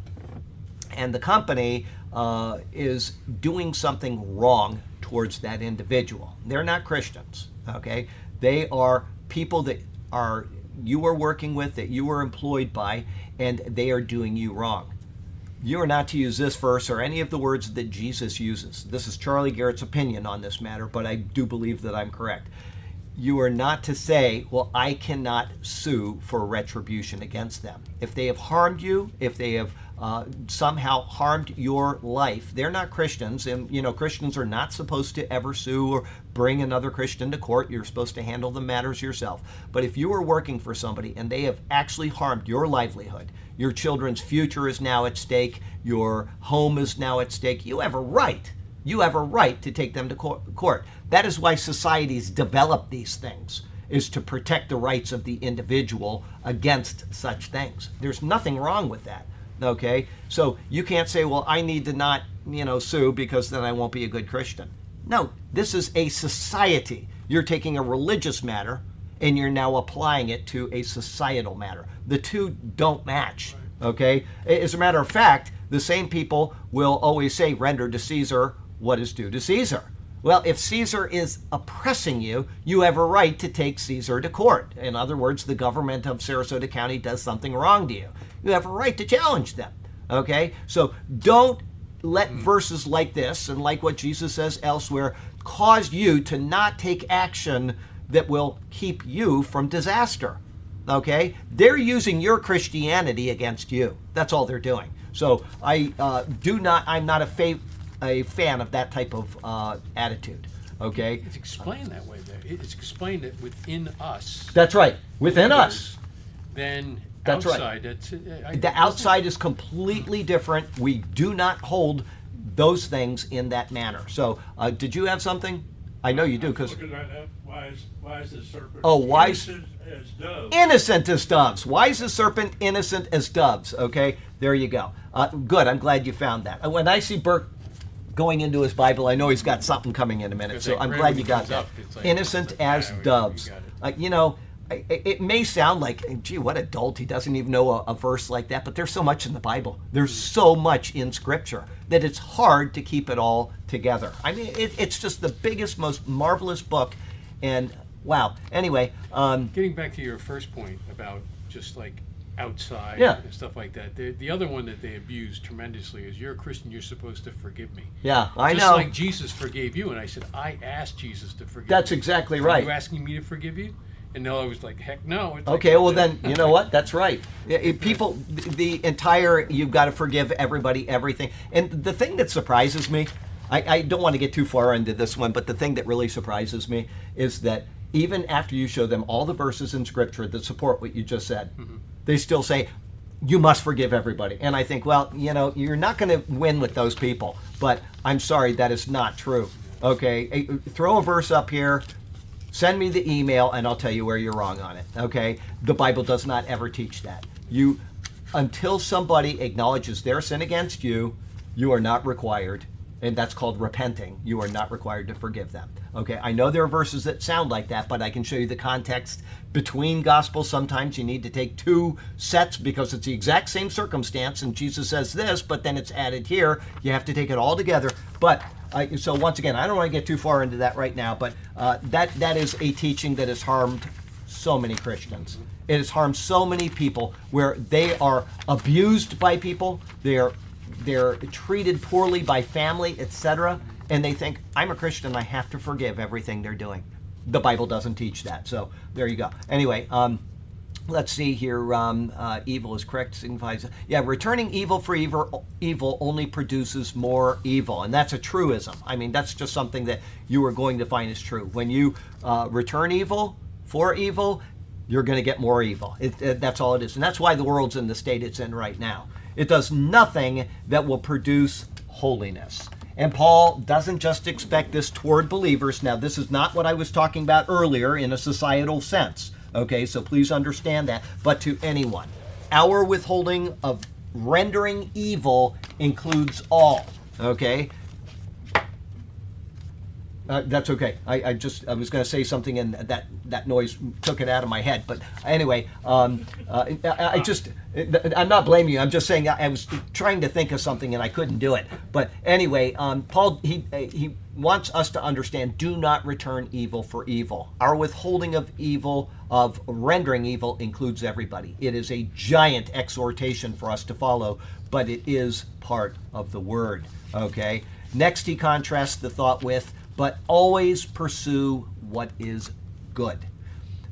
and the company uh, is doing something wrong towards that individual, they're not Christians. Okay, they are people that are you are working with, that you are employed by, and they are doing you wrong. You are not to use this verse or any of the words that Jesus uses. This is Charlie Garrett's opinion on this matter, but I do believe that I'm correct. You are not to say, Well, I cannot sue for retribution against them. If they have harmed you, if they have uh, somehow harmed your life. They're not Christians, and you know Christians are not supposed to ever sue or bring another Christian to court. You're supposed to handle the matters yourself. But if you are working for somebody and they have actually harmed your livelihood, your children's future is now at stake, your home is now at stake, you have a right you have a right to take them to court. That is why societies develop these things is to protect the rights of the individual against such things. There's nothing wrong with that. Okay? So you can't say, "Well, I need to not, you know, sue because then I won't be a good Christian." No, this is a society. You're taking a religious matter and you're now applying it to a societal matter. The two don't match. Okay? As a matter of fact, the same people will always say, render to Caesar what is due to Caesar. Well, if Caesar is oppressing you, you have a right to take Caesar to court. In other words, the government of Sarasota County does something wrong to you. You have a right to challenge them. Okay? So don't let verses like this and like what Jesus says elsewhere cause you to not take action that will keep you from disaster. Okay? They're using your Christianity against you. That's all they're doing. So I uh, do not, I'm not a, fa- a fan of that type of uh, attitude. Okay? It's explained that way, There, It's explained that within us. That's right. Within us. Then That's right. outside, it's. uh, I- The outside is completely different. We do not hold those things in that manner. So, uh, did you have something? I know you do because right why is, why is the serpent? Oh, why is- innocent As doves. innocent as doves. Wise as serpent, innocent as doves. Okay, there you go. Uh, good. I'm glad you found that. Uh, When I see Burke going into his Bible, I know he's got something coming in a minute. So I'm glad you got that. up, like- innocent like, as yeah, we- we doves. got it. Uh, you know. I- I- It may sound like, gee, what a dolt. He doesn't even know a, a verse like that. But there's so much in the Bible. There's so much in Scripture that it's hard to keep it all together. I mean, it, it's just the biggest, most marvelous book. And wow. Anyway, um, Getting back to your first point about just like outside Yeah. and stuff like that. The, the other one that they abuse tremendously is you're a Christian, you're supposed to forgive me. yeah, I just know. like Jesus forgave you, and I said, I asked Jesus to forgive That's me. exactly Are right. you asking me to forgive you? And no, I was like, heck no. It's like, Okay, well then, you know what? That's right. People, the entire, you've got to forgive everybody, everything. And the thing that surprises me, I, I don't want to get too far into this one, but the thing that really surprises me is that even after you show them all the verses in Scripture that support what you just said, mm-hmm. They still say, you must forgive everybody. And I think, well, you know, you're not going to win with those people. But I'm sorry, that is not true. Okay, throw a verse up here, send me the email and I'll tell you where you're wrong on it. Okay? The Bible does not ever teach that. You until somebody acknowledges their sin against you, you are not required and that's called repenting. You are not required to forgive them. Okay? I know there are verses that sound like that, but I can show you the context between gospels. Sometimes you need to take two sets because it's the exact same circumstance and Jesus says this, but then it's added here. You have to take it all together. But I, so once again, I don't want to get too far into that right now, but uh, that that is a teaching that has harmed so many Christians. It has harmed so many people where they are abused by people, they're they're treated poorly by family, etc., and they think I'm a Christian, I have to forgive everything they're doing. The Bible doesn't teach that, so there you go. Anyway, um, let's see here. Um, uh, evil is correct signifies yeah. Returning evil for evil, evil only produces more evil, and that's a truism. I mean, that's just something that you are going to find is true. When you uh, return evil for evil, you're going to get more evil. It, it- that's all it is, and that's why the world's in the state it's in right now. It does nothing that will produce holiness. And Paul doesn't just expect this toward believers. Now, this is not what I was talking about earlier in a societal sense. Okay, so please understand that. But to anyone, our withholding of rendering evil includes all. Okay? Uh, that's okay. I, I just I was going to say something and that that noise took it out of my head. But anyway, um, uh, I, I just I'm not blaming you. I'm just saying I, I was trying to think of something and I couldn't do it. But anyway, um, Paul he he wants us to understand: do not return evil for evil. Our withholding of evil of rendering evil includes everybody. It is a giant exhortation for us to follow, but it is part of the word. Okay. Next, he contrasts the thought with, but always pursue what is good.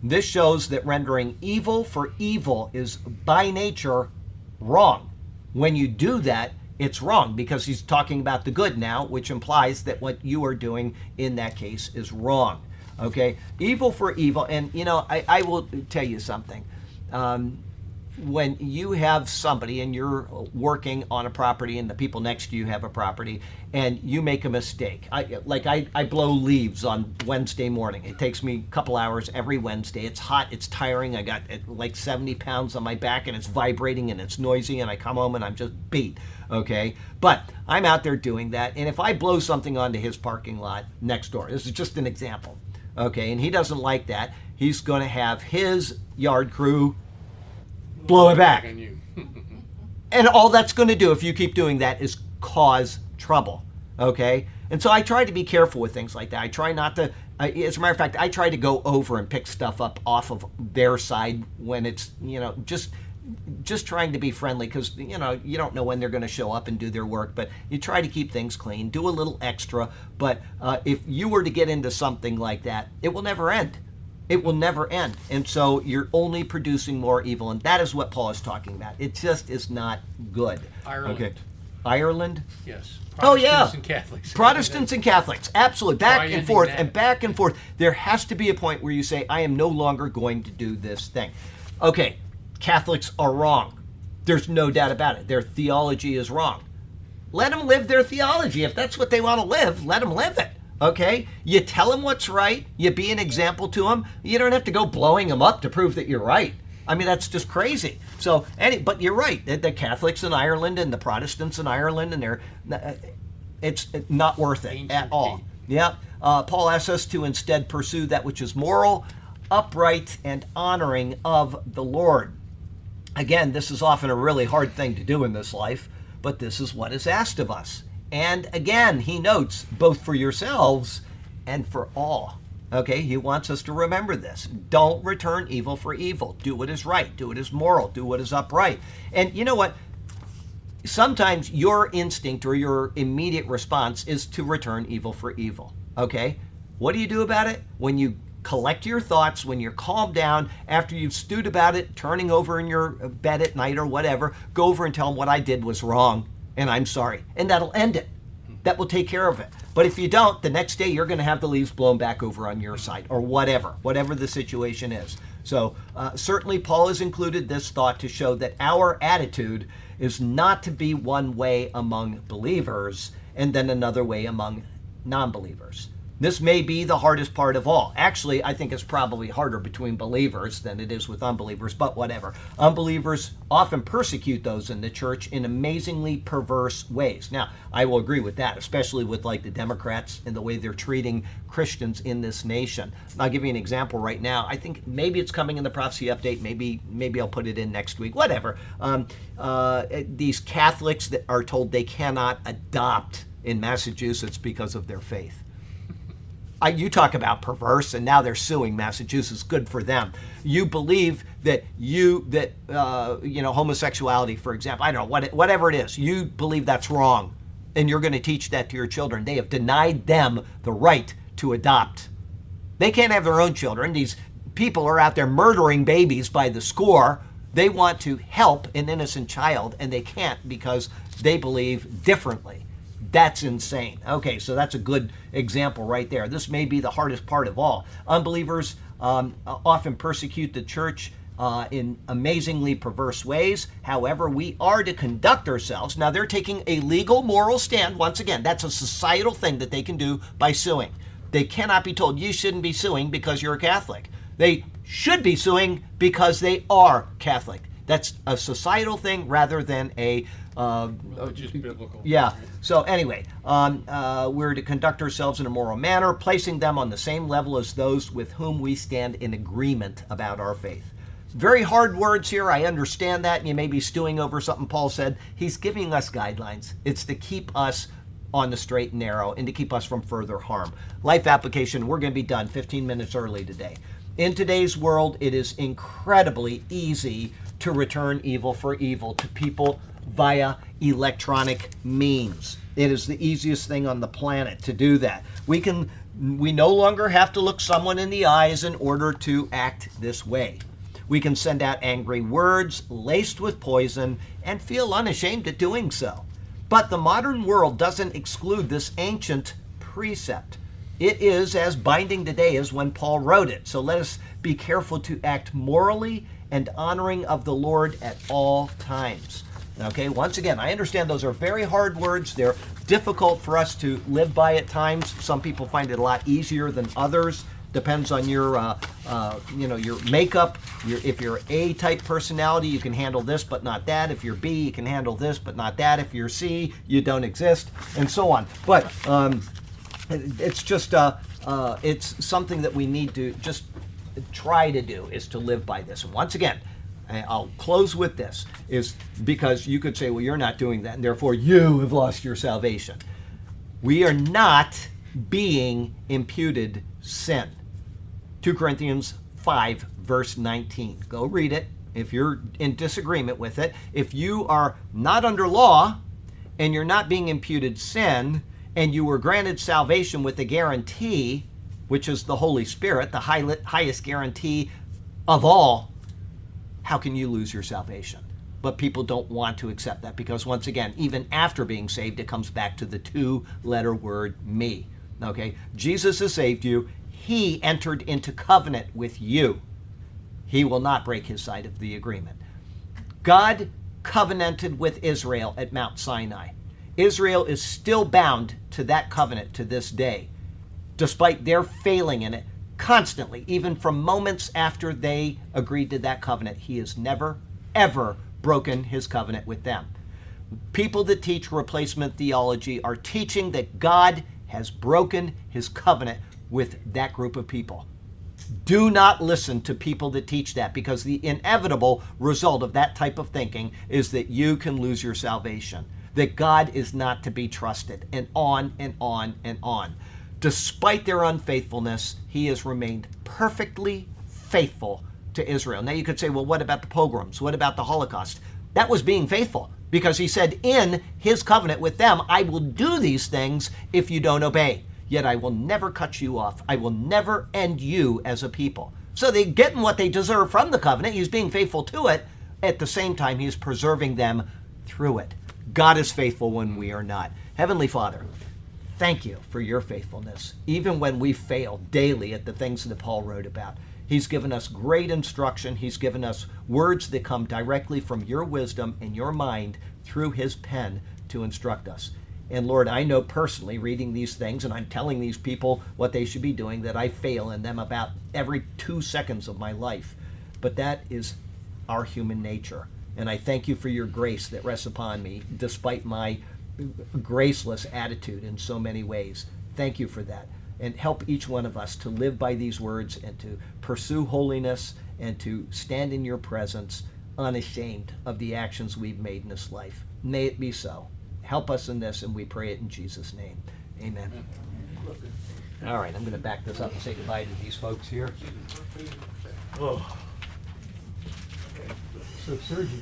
This shows that rendering evil for evil is by nature wrong. When you do that, it's wrong because he's talking about the good now, which implies that what you are doing in that case is wrong. Okay? Evil for evil. And, you know, I, I will tell you something. Um, when you have somebody and you're working on a property and the people next to you have a property and you make a mistake I, like I, I blow leaves on wednesday morning. It takes me a couple hours every wednesday. It's hot it's tiring. I got uh, like 70 pounds on my back and it's vibrating and it's noisy and i come home and i'm just beat okay? But i'm out there doing that and if i blow something onto his parking lot next door this is just an example okay? And he doesn't like that. He's going to have his yard crew blow it back. And all that's going to do if you keep doing that is cause trouble okay? And so i try to be careful with things like that. I try not to I, as a matter of fact i try to go over and pick stuff up off of their side when it's you know just just trying to be friendly because you know you don't know when they're going to show up and do their work but you try to keep things clean do a little extra. But uh, if you were to get into something like that it will never end it will never end. And so you're only producing more evil. And that is what Paul is talking about. It just is not good. Ireland. Okay. Ireland? Yes. Oh, yeah. Protestants and Catholics. Protestants and Catholics, absolutely. Back and forth that. and back and forth. There has to be a point where you say, I am no longer going to do this thing. Okay, Catholics are wrong. There's no doubt about it. Their theology is wrong. Let them live their theology. If that's what they want to live, let them live it. Okay? You tell them what's right. You be an example to them. You don't have to go blowing them up to prove that you're right. I mean, that's just crazy. So, any, but you're right. The, the Catholics in Ireland and the Protestants in Ireland, and they're, uh, it's not worth it Ancient at all. hate. Yeah. Uh, Paul asks us to instead pursue that which is moral, upright, and honoring of the Lord. Again, this is often a really hard thing to do in this life, but this is what is asked of us. And again, he notes, both for yourselves and for all. Okay, he wants us to remember this. Don't return evil for evil. Do what is right. Do what is moral. Do what is upright. And you know what? Sometimes your instinct or your immediate response is to return evil for evil. Okay? What do you do about it? When you collect your thoughts, when you're calmed down, after you've stewed about it, turning over in your bed at night or whatever, go over and tell them what I did was wrong and I'm sorry. And that'll end it. That will take care of it. But if you don't, the next day you're going to have the leaves blown back over on your side or whatever, whatever the situation is. So, uh, certainly, Paul has included this thought to show that our attitude is not to be one way among believers and then another way among non believers. This may be the hardest part of all. Actually, I think it's probably harder between believers than it is with unbelievers, but whatever. Unbelievers often persecute those in the church in amazingly perverse ways. Now, I will agree with that, especially with like the Democrats and the way they're treating Christians in this nation. I'll give you an example right now. I think maybe it's coming in the prophecy update. Maybe maybe I'll put it in next week. Whatever. Um, uh, these Catholics that are told they cannot adopt in Massachusetts because of their faith. I, you talk about perverse, and now they're suing Massachusetts. Good for them. You believe that you that uh, you know homosexuality, for example. I don't know what whatever it is. You believe that's wrong, and you're going to teach that to your children. They have denied them the right to adopt. They can't have their own children. These people are out there murdering babies by the score. They want to help an innocent child, and they can't because they believe differently. That's insane. Okay, so that's a good example right there. This may be the hardest part of all. Unbelievers um, often persecute the church uh, in amazingly perverse ways. However, we are to conduct ourselves. Now, they're taking a legal, moral stand. Once again, that's a societal thing that they can do by suing. They cannot be told you shouldn't be suing because you're a Catholic. They should be suing because they are Catholic. That's a societal thing rather than a uh, Religious, biblical. yeah. So anyway, um, uh, we're to conduct ourselves in a moral manner, placing them on the same level as those with whom we stand in agreement about our faith. Very hard words here. I understand that. and You may be stewing over something Paul said. He's giving us guidelines. It's to keep us on the straight and narrow and to keep us from further harm. Life application, we're going to be done 15 minutes early today. In today's world, it is incredibly easy to return evil for evil to people via electronic means. It is the easiest thing on the planet to do that. We can we no longer have to look someone in the eyes in order to act this way. We can send out angry words laced with poison and feel unashamed at doing so. But the modern world doesn't exclude this ancient precept. It is as binding today as when Paul wrote it. So let us be careful to act morally and honoring of the Lord at all times. Okay, once again, I understand those are very hard words. They're difficult for us to live by at times. Some people find it a lot easier than others. Depends on your, uh, uh, you know, your makeup. Your, if you're A type personality, you can handle this but not that. If you're B, you can handle this but not that. If you're C, you don't exist, and so on. But um, it's just uh, uh, it's something that we need to just try to do is to live by this. And once again, I'll close with this is because you could say, well, you're not doing that, and therefore you have lost your salvation. We are not being imputed sin. 2 Corinthians 5, verse 19. Go read it if you're in disagreement with it. If you are not under law and you're not being imputed sin, and you were granted salvation with a guarantee, which is the Holy Spirit, the high, highest guarantee of all, how can you lose your salvation? But people don't want to accept that because, once again, even after being saved, it comes back to the two letter word me. Okay? Jesus has saved you. He entered into covenant with you. He will not break his side of the agreement. God covenanted with Israel at Mount Sinai. Israel is still bound to that covenant to this day, despite their failing in it constantly, even from moments after they agreed to that covenant. He has never, ever broken his covenant with them. People that teach replacement theology are teaching that God has broken his covenant with that group of people. Do not listen to people that teach that because the inevitable result of that type of thinking is that you can lose your salvation, that God is not to be trusted, and on and on and on. Despite their unfaithfulness, he has remained perfectly faithful to Israel. Now you could say, well, what about the pogroms? What about the Holocaust? That was being faithful because he said, in his covenant with them, I will do these things if you don't obey. Yet I will never cut you off. I will never end you as a people. So they're getting what they deserve from the covenant. He's being faithful to it. At the same time, he's preserving them through it. God is faithful when we are not. Heavenly Father, thank you for your faithfulness, even when we fail daily at the things that Paul wrote about. He's given us great instruction. He's given us words that come directly from your wisdom and your mind through his pen to instruct us. And Lord, I know personally reading these things, and I'm telling these people what they should be doing, that I fail in them about every two seconds of my life. But that is our human nature. And I thank you for your grace that rests upon me, despite my graceless attitude in so many ways. Thank you for that. And help each one of us to live by these words and to pursue holiness and to stand in your presence unashamed of the actions we've made in this life. May it be so. Help us in this, and we pray it in Jesus' name. Amen. All right, I'm going to back this up and say goodbye to these folks here. Oh. So Sergio.